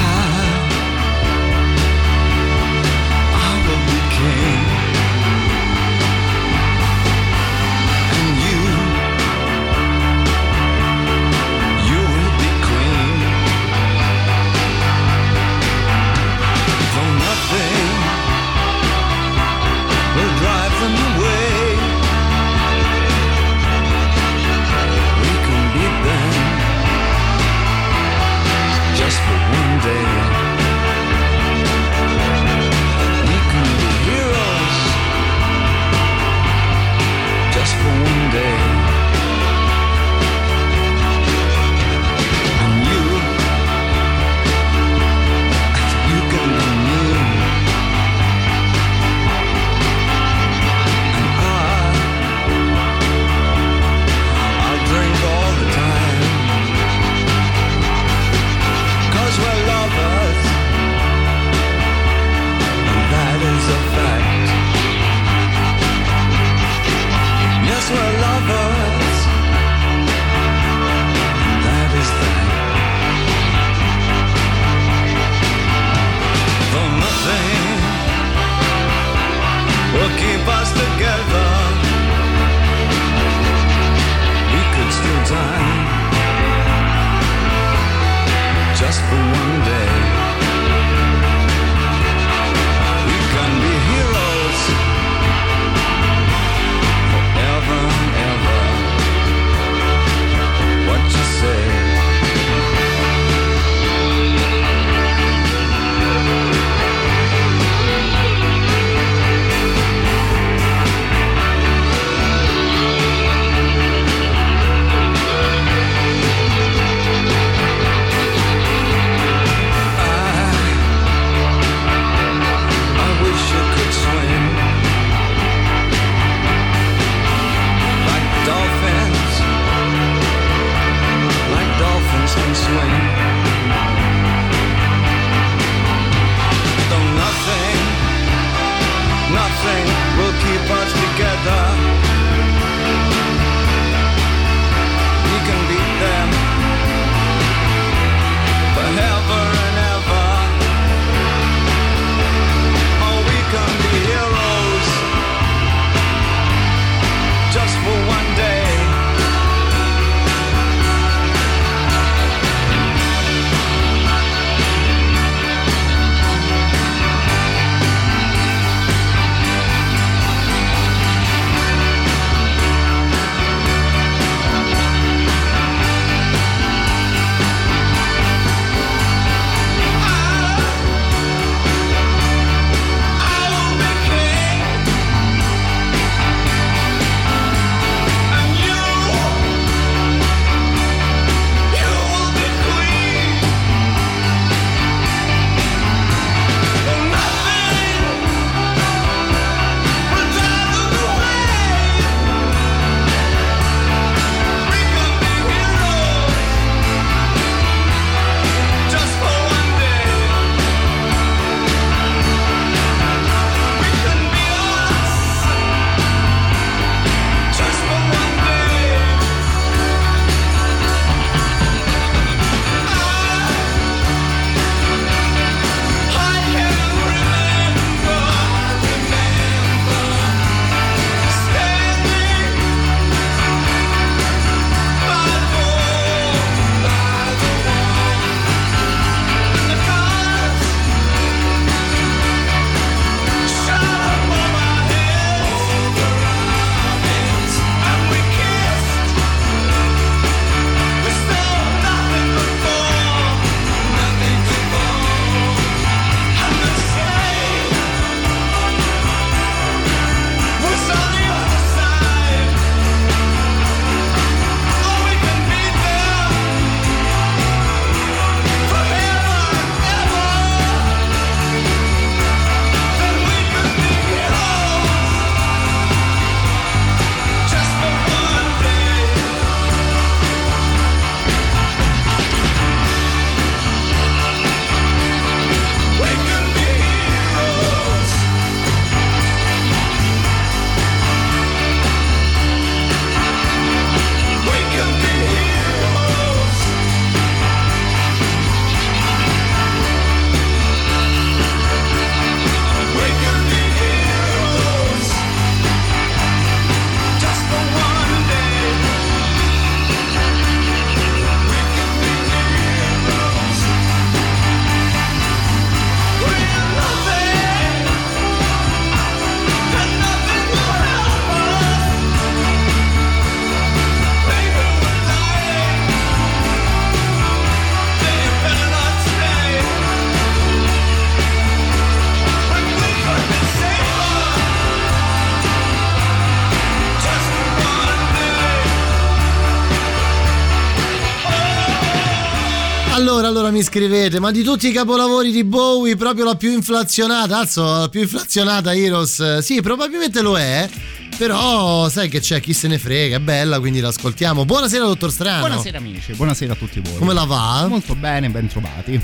Mi scrivete, ma di tutti i capolavori di Bowie, proprio la più inflazionata, azzo, la più inflazionata Heroes, sì, probabilmente lo è. Però sai che c'è chi se ne frega, è bella, quindi l'ascoltiamo. Buonasera, dottor Strano. Buonasera amici, buonasera a tutti voi. Come la va? Molto bene, ben trovati.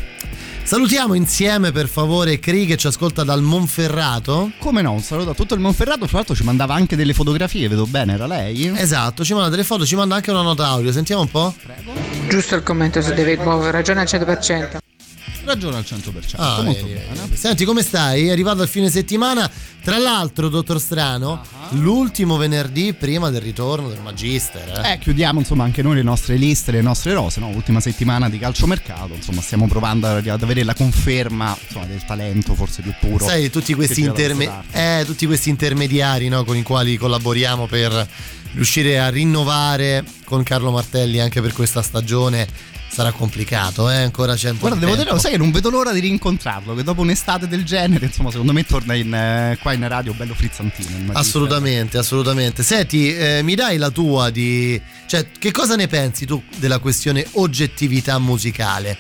Salutiamo insieme per favore Cri che ci ascolta dal Monferrato. Come no, un saluto a tutto il Monferrato, fra l'altro ci mandava anche delle fotografie, vedo bene, era lei? Esatto, ci manda delle foto, ci manda anche una nota audio, sentiamo un po'. Giusto il commento su David Bowie, ragione al 100%. Ragione al 100%. Ah, molto bene. Senti, come stai? È arrivato al fine settimana. Tra l'altro, dottor Strano, l'ultimo venerdì prima del ritorno del Magister. Eh? Eh, chiudiamo insomma anche noi le nostre liste, le nostre rose, no? ultima settimana di calciomercato, insomma stiamo provando ad avere la conferma insomma, del talento forse più puro. Sai, tutti questi, interme- eh, tutti questi intermediari no, con i quali collaboriamo per riuscire a rinnovare con Carlo Martelli anche per questa stagione. Sarà complicato, eh? ancora c'è un po' Guarda, di devo tempo. dire, sai che non vedo l'ora di rincontrarlo, che dopo un'estate del genere, insomma, secondo me torna in, eh, qua in radio bello frizzantino. Assolutamente, assolutamente. Senti, eh, mi dai la tua di... Cioè, che cosa ne pensi tu della questione oggettività musicale?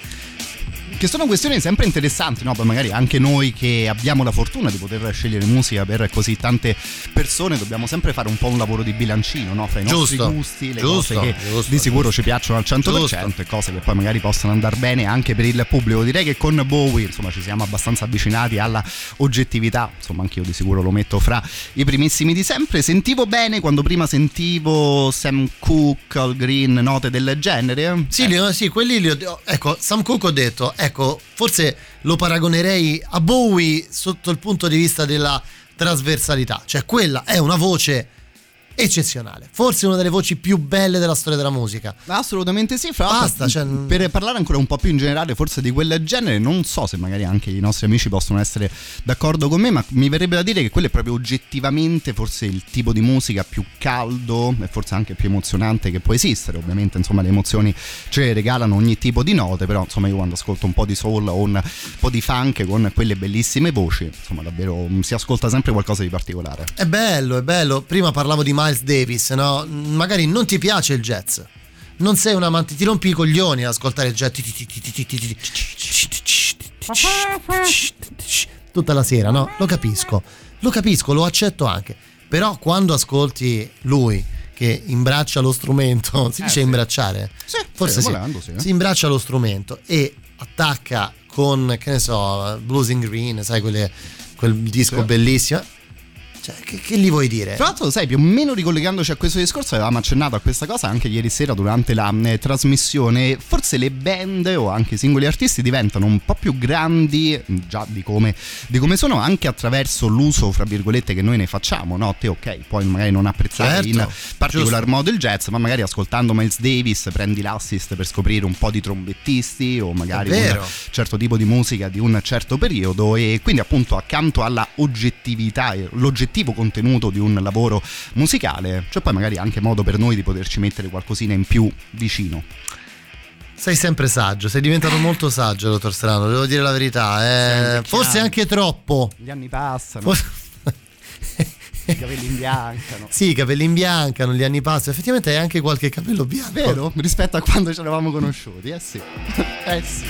Che sono questioni sempre interessanti, no? Poi magari anche noi che abbiamo la fortuna di poter scegliere musica per così tante persone dobbiamo sempre fare un po' un lavoro di bilancino, no? Fra i nostri Giusto, gusti, le giusto, cose che giusto, di sicuro ci piacciono al 100% Giusto. e cose che poi magari possono andare bene anche per il pubblico. Direi che con Bowie, insomma, ci siamo abbastanza avvicinati alla oggettività, insomma, anche io di sicuro lo metto fra i primissimi di sempre. Sentivo bene quando prima sentivo Sam Cooke, Al Green, note del genere. Sì, li ho- sì, quelli li ho... Ecco, Sam Cooke ho detto, ecco, forse lo paragonerei a Bowie sotto il punto di vista della trasversalità. Cioè, quella è una voce eccezionale. Forse una delle voci più belle della storia della musica. Assolutamente sì, fra Basta, cioè, per parlare ancora un po' più in generale forse di quel genere, non so se magari anche i nostri amici possono essere d'accordo con me, ma mi verrebbe da dire che quello è proprio oggettivamente forse il tipo di musica più caldo e forse anche più emozionante che può esistere. Ovviamente, insomma, le emozioni ce le regalano ogni tipo di note, però insomma io quando ascolto un po' di soul o un po' di funk con quelle bellissime voci, insomma, davvero mm, si ascolta sempre qualcosa di particolare. È bello, è bello. Prima parlavo di Miles Davis, no? Magari non ti piace il jazz. Non sei un amante, ti rompi i coglioni ad ascoltare il jazz tutta la sera, no? Lo capisco, lo capisco, lo accetto anche. Però quando ascolti lui che imbraccia lo strumento, si Eh, dice sì. imbracciare? Forse sì, sì. volendo, sì, eh. Si imbraccia lo strumento e attacca con, che ne so, Blues in Green, sai, quelle- quel disco Sì. bellissimo. Cioè, che, che gli vuoi dire? Tra l'altro, sai, più o meno ricollegandoci a questo discorso, avevamo accennato a questa cosa anche ieri sera durante la eh, trasmissione. Forse le band o anche i singoli artisti diventano un po' più grandi mh, già di come, di come sono, anche attraverso l'uso, fra virgolette, che noi ne facciamo. No, te, ok, puoi magari non apprezzare Certo, in particolar giusto. modo il jazz, ma magari ascoltando Miles Davis prendi l'assist per scoprire un po' di trombettisti o magari un certo tipo di musica di un certo periodo. E quindi, appunto, accanto alla oggettività, e l'oggettivo contenuto di un lavoro musicale, c'è poi magari anche modo per noi di poterci mettere qualcosina in più vicino. Sei sempre saggio, sei diventato molto saggio, dottor Strano, devo dire la verità. eh, forse anche troppo. Gli anni passano, Forse- i capelli imbiancano. Sì, i capelli imbiancano, gli anni passano. Effettivamente hai anche qualche capello bianco. Vero? Rispetto a quando ci eravamo conosciuti, eh sì. Eh sì.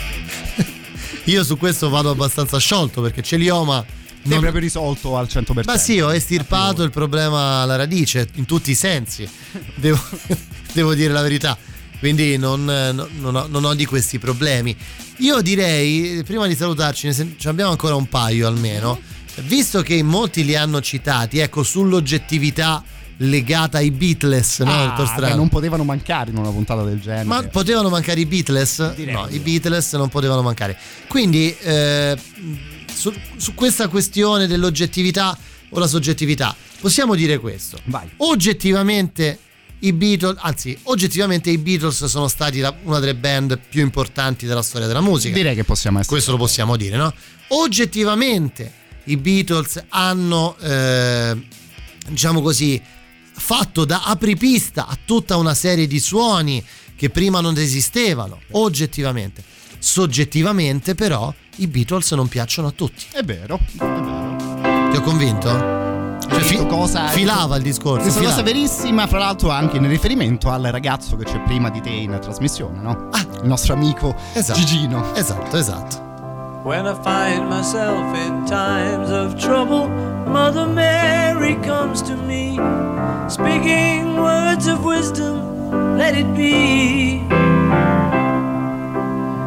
Io su questo vado abbastanza sciolto perché ce li ho, ma. Non proprio risolto al 100%. Ma sì, ho estirpato il problema alla radice, in tutti i sensi. Devo, devo dire la verità. Quindi non, non- ho, non ho di questi problemi. Io direi, prima di salutarci, ne abbiamo ancora un paio almeno. Visto che molti li hanno citati, ecco, sull'oggettività legata ai Beatles, no, Ah, beh, non potevano mancare in una puntata del genere. Ma potevano mancare i Beatles? Direi no, i. Beatles non potevano mancare. Quindi eh, su, su questa questione dell'oggettività o la soggettività, possiamo dire questo. Vai. Oggettivamente i Beatles, anzi, oggettivamente i Beatles sono stati la- una delle band più importanti della storia della musica. Direi che possiamo essere. Questo lo possiamo dire, no? Oggettivamente i Beatles hanno, eh, diciamo così, fatto da apripista a tutta una serie di suoni che prima non esistevano, oggettivamente. Soggettivamente, però, i Beatles non piacciono a tutti. È vero, è vero. Ti ho convinto? Cioè, cosa filava il discorso. Questa filava. cosa verissima, fra l'altro, anche in riferimento al ragazzo che c'è prima di te in trasmissione, no? Ah. Il nostro amico Esatto. Gigino. Esatto, esatto. When I find myself in times of trouble, Mother Mary comes to me, speaking words of wisdom, let it be.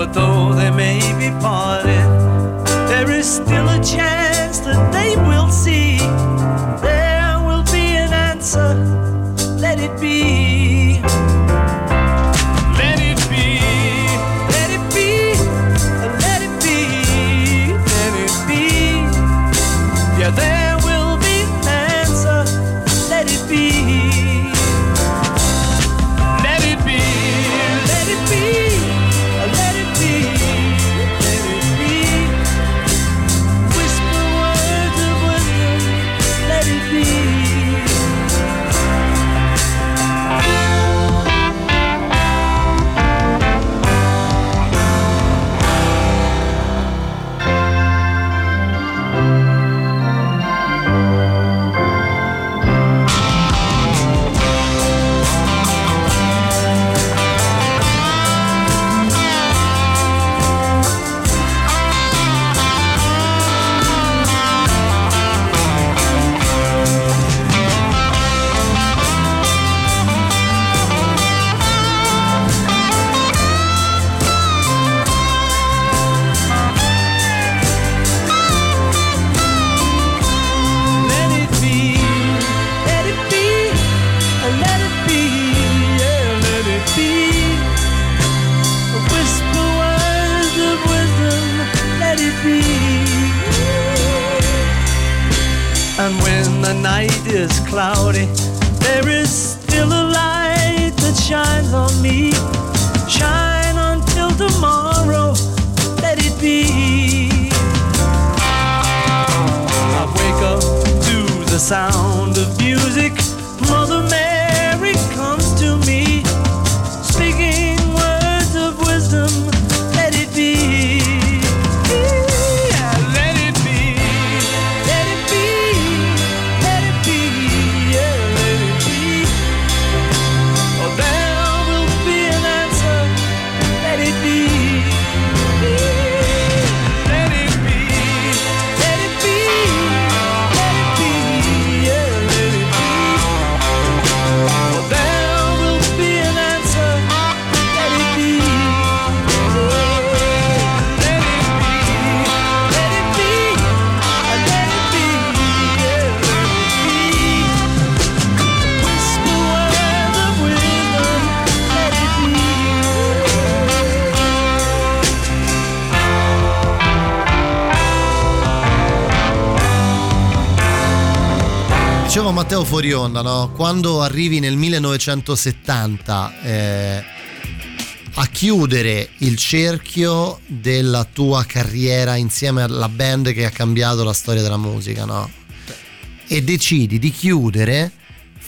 For though they may be parted, there is still a chance fuori onda, no? Quando arrivi nel 1970 eh, a chiudere il cerchio della tua carriera insieme alla band che ha cambiato la storia della musica, no? E decidi di chiudere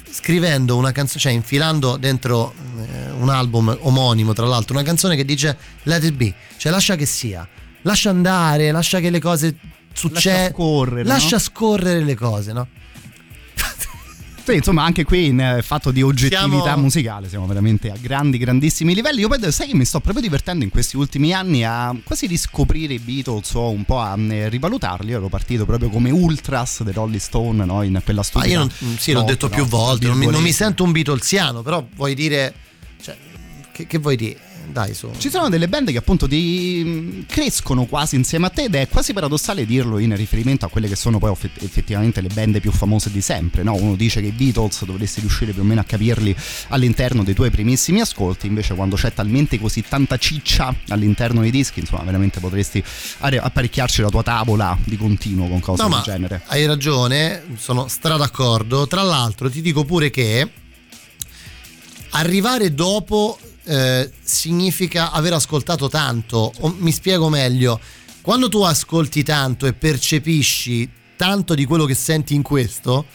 scrivendo una canzone, cioè infilando dentro eh, un album omonimo, tra l'altro, una canzone che dice Let it be, cioè lascia che sia, lascia andare, lascia che le cose succedano, Lascia scorrere, lascia no? scorrere le cose, no? Sì, insomma, anche qui in eh, fatto di oggettività Siamo- musicale siamo veramente a grandi, grandissimi livelli. Io poi sai che mi sto proprio divertendo in questi ultimi anni a quasi riscoprire i Beatles o un po' a eh, rivalutarli. Io ero partito proprio come ultras dei Rolling Stone, no? In quella Ma stupida. io non, sì, l'ho detto no? più volte, non mi, non mi sento un Beatlesiano, però vuoi dire... Cioè, che, che vuoi dire? Dai su. Ci sono delle band che appunto ti crescono quasi insieme a te ed è quasi paradossale dirlo in riferimento a quelle che sono poi effettivamente le band più famose di sempre, no? Uno dice che i Beatles dovresti riuscire più o meno a capirli all'interno dei tuoi primissimi ascolti, invece quando c'è talmente così tanta ciccia all'interno dei dischi, insomma, veramente potresti apparecchiarci la tua tavola di continuo con cose no, del genere. Hai ragione, sono stra d'accordo. Tra l'altro ti dico pure che arrivare dopo eh, significa aver ascoltato tanto. O, mi spiego meglio. Quando tu ascolti tanto e percepisci tanto di quello che senti in questo,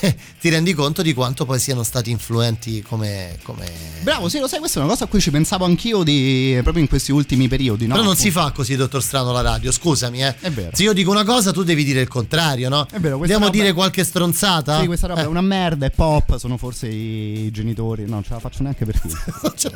ti rendi conto di quanto poi siano stati influenti come, come, Bravo, sì, lo sai, questa è una cosa a cui ci pensavo anch'io di, proprio in questi ultimi periodi. No? Però non si fa così, dottor Strano, la radio, scusami, eh. È vero. Se io dico una cosa, tu devi dire il contrario, no? È vero, Dobbiamo roba... dire qualche stronzata? Sì, questa roba eh. è una merda, è pop, sono forse i genitori. No, ce la faccio neanche per te. cioè,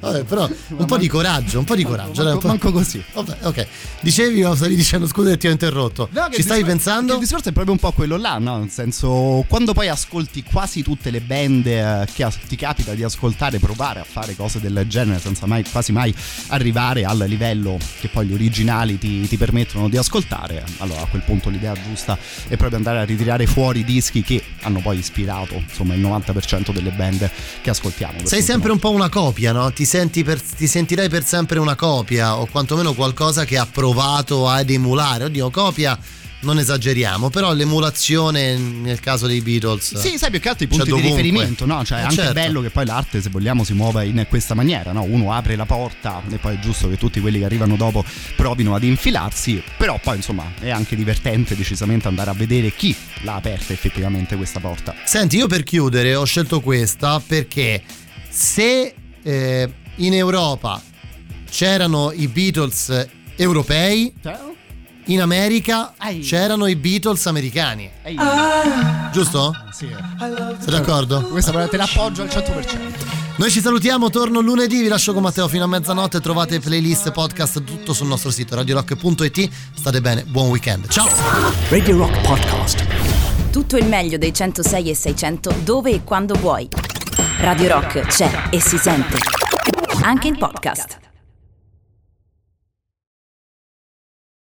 vabbè, però un po' di coraggio, un po' di coraggio. Manco, po'... manco così. Vabbè, ok. Dicevi, stavi dicendo, scusa che ti ho interrotto. No, Ci stavi discor- pensando? Il discorso è proprio un po' quello là, no? Nel senso, quando poi ascolti quasi tutte le band eh, che ti capita di ascoltare, provare a fare cose del genere senza mai, quasi mai arrivare al livello che poi gli originali ti, ti, permettono di ascoltare, allora a quel punto l'idea giusta è proprio andare a ritirare fuori i dischi che hanno poi ispirato insomma il 90% delle band che ascoltiamo. Sei sempre un po' una copia, no? Ti, senti per, ti sentirai per sempre una copia o quantomeno qualcosa che ha provato ad emulare. Oddio, copia non esageriamo, però l'emulazione nel caso dei Beatles. Sì, sai più che altro i punti di riferimento, no? Cioè, è eh anche certo. bello che poi l'arte, se vogliamo, si muova in questa maniera, no? Uno apre la porta e poi è giusto che tutti quelli che arrivano dopo provino ad infilarsi, però poi insomma è anche divertente decisamente andare a vedere chi l'ha aperta effettivamente questa porta. Senti, io per chiudere ho scelto questa perché se eh, in Europa c'erano i Beatles europei, Ciao in America Ehi. c'erano i Beatles americani. Ah. Giusto? Sì. Sei d'accordo? Questa te l'appoggio al 100%. Noi ci salutiamo, torno lunedì, vi lascio con Matteo fino a mezzanotte, trovate playlist, podcast, tutto sul nostro sito radiorock.it. State bene, buon weekend. Ciao! Radio Rock Podcast. Tutto il meglio dei 106 e 600 dove e quando vuoi. Radio Rock c'è e si sente. Anche in podcast.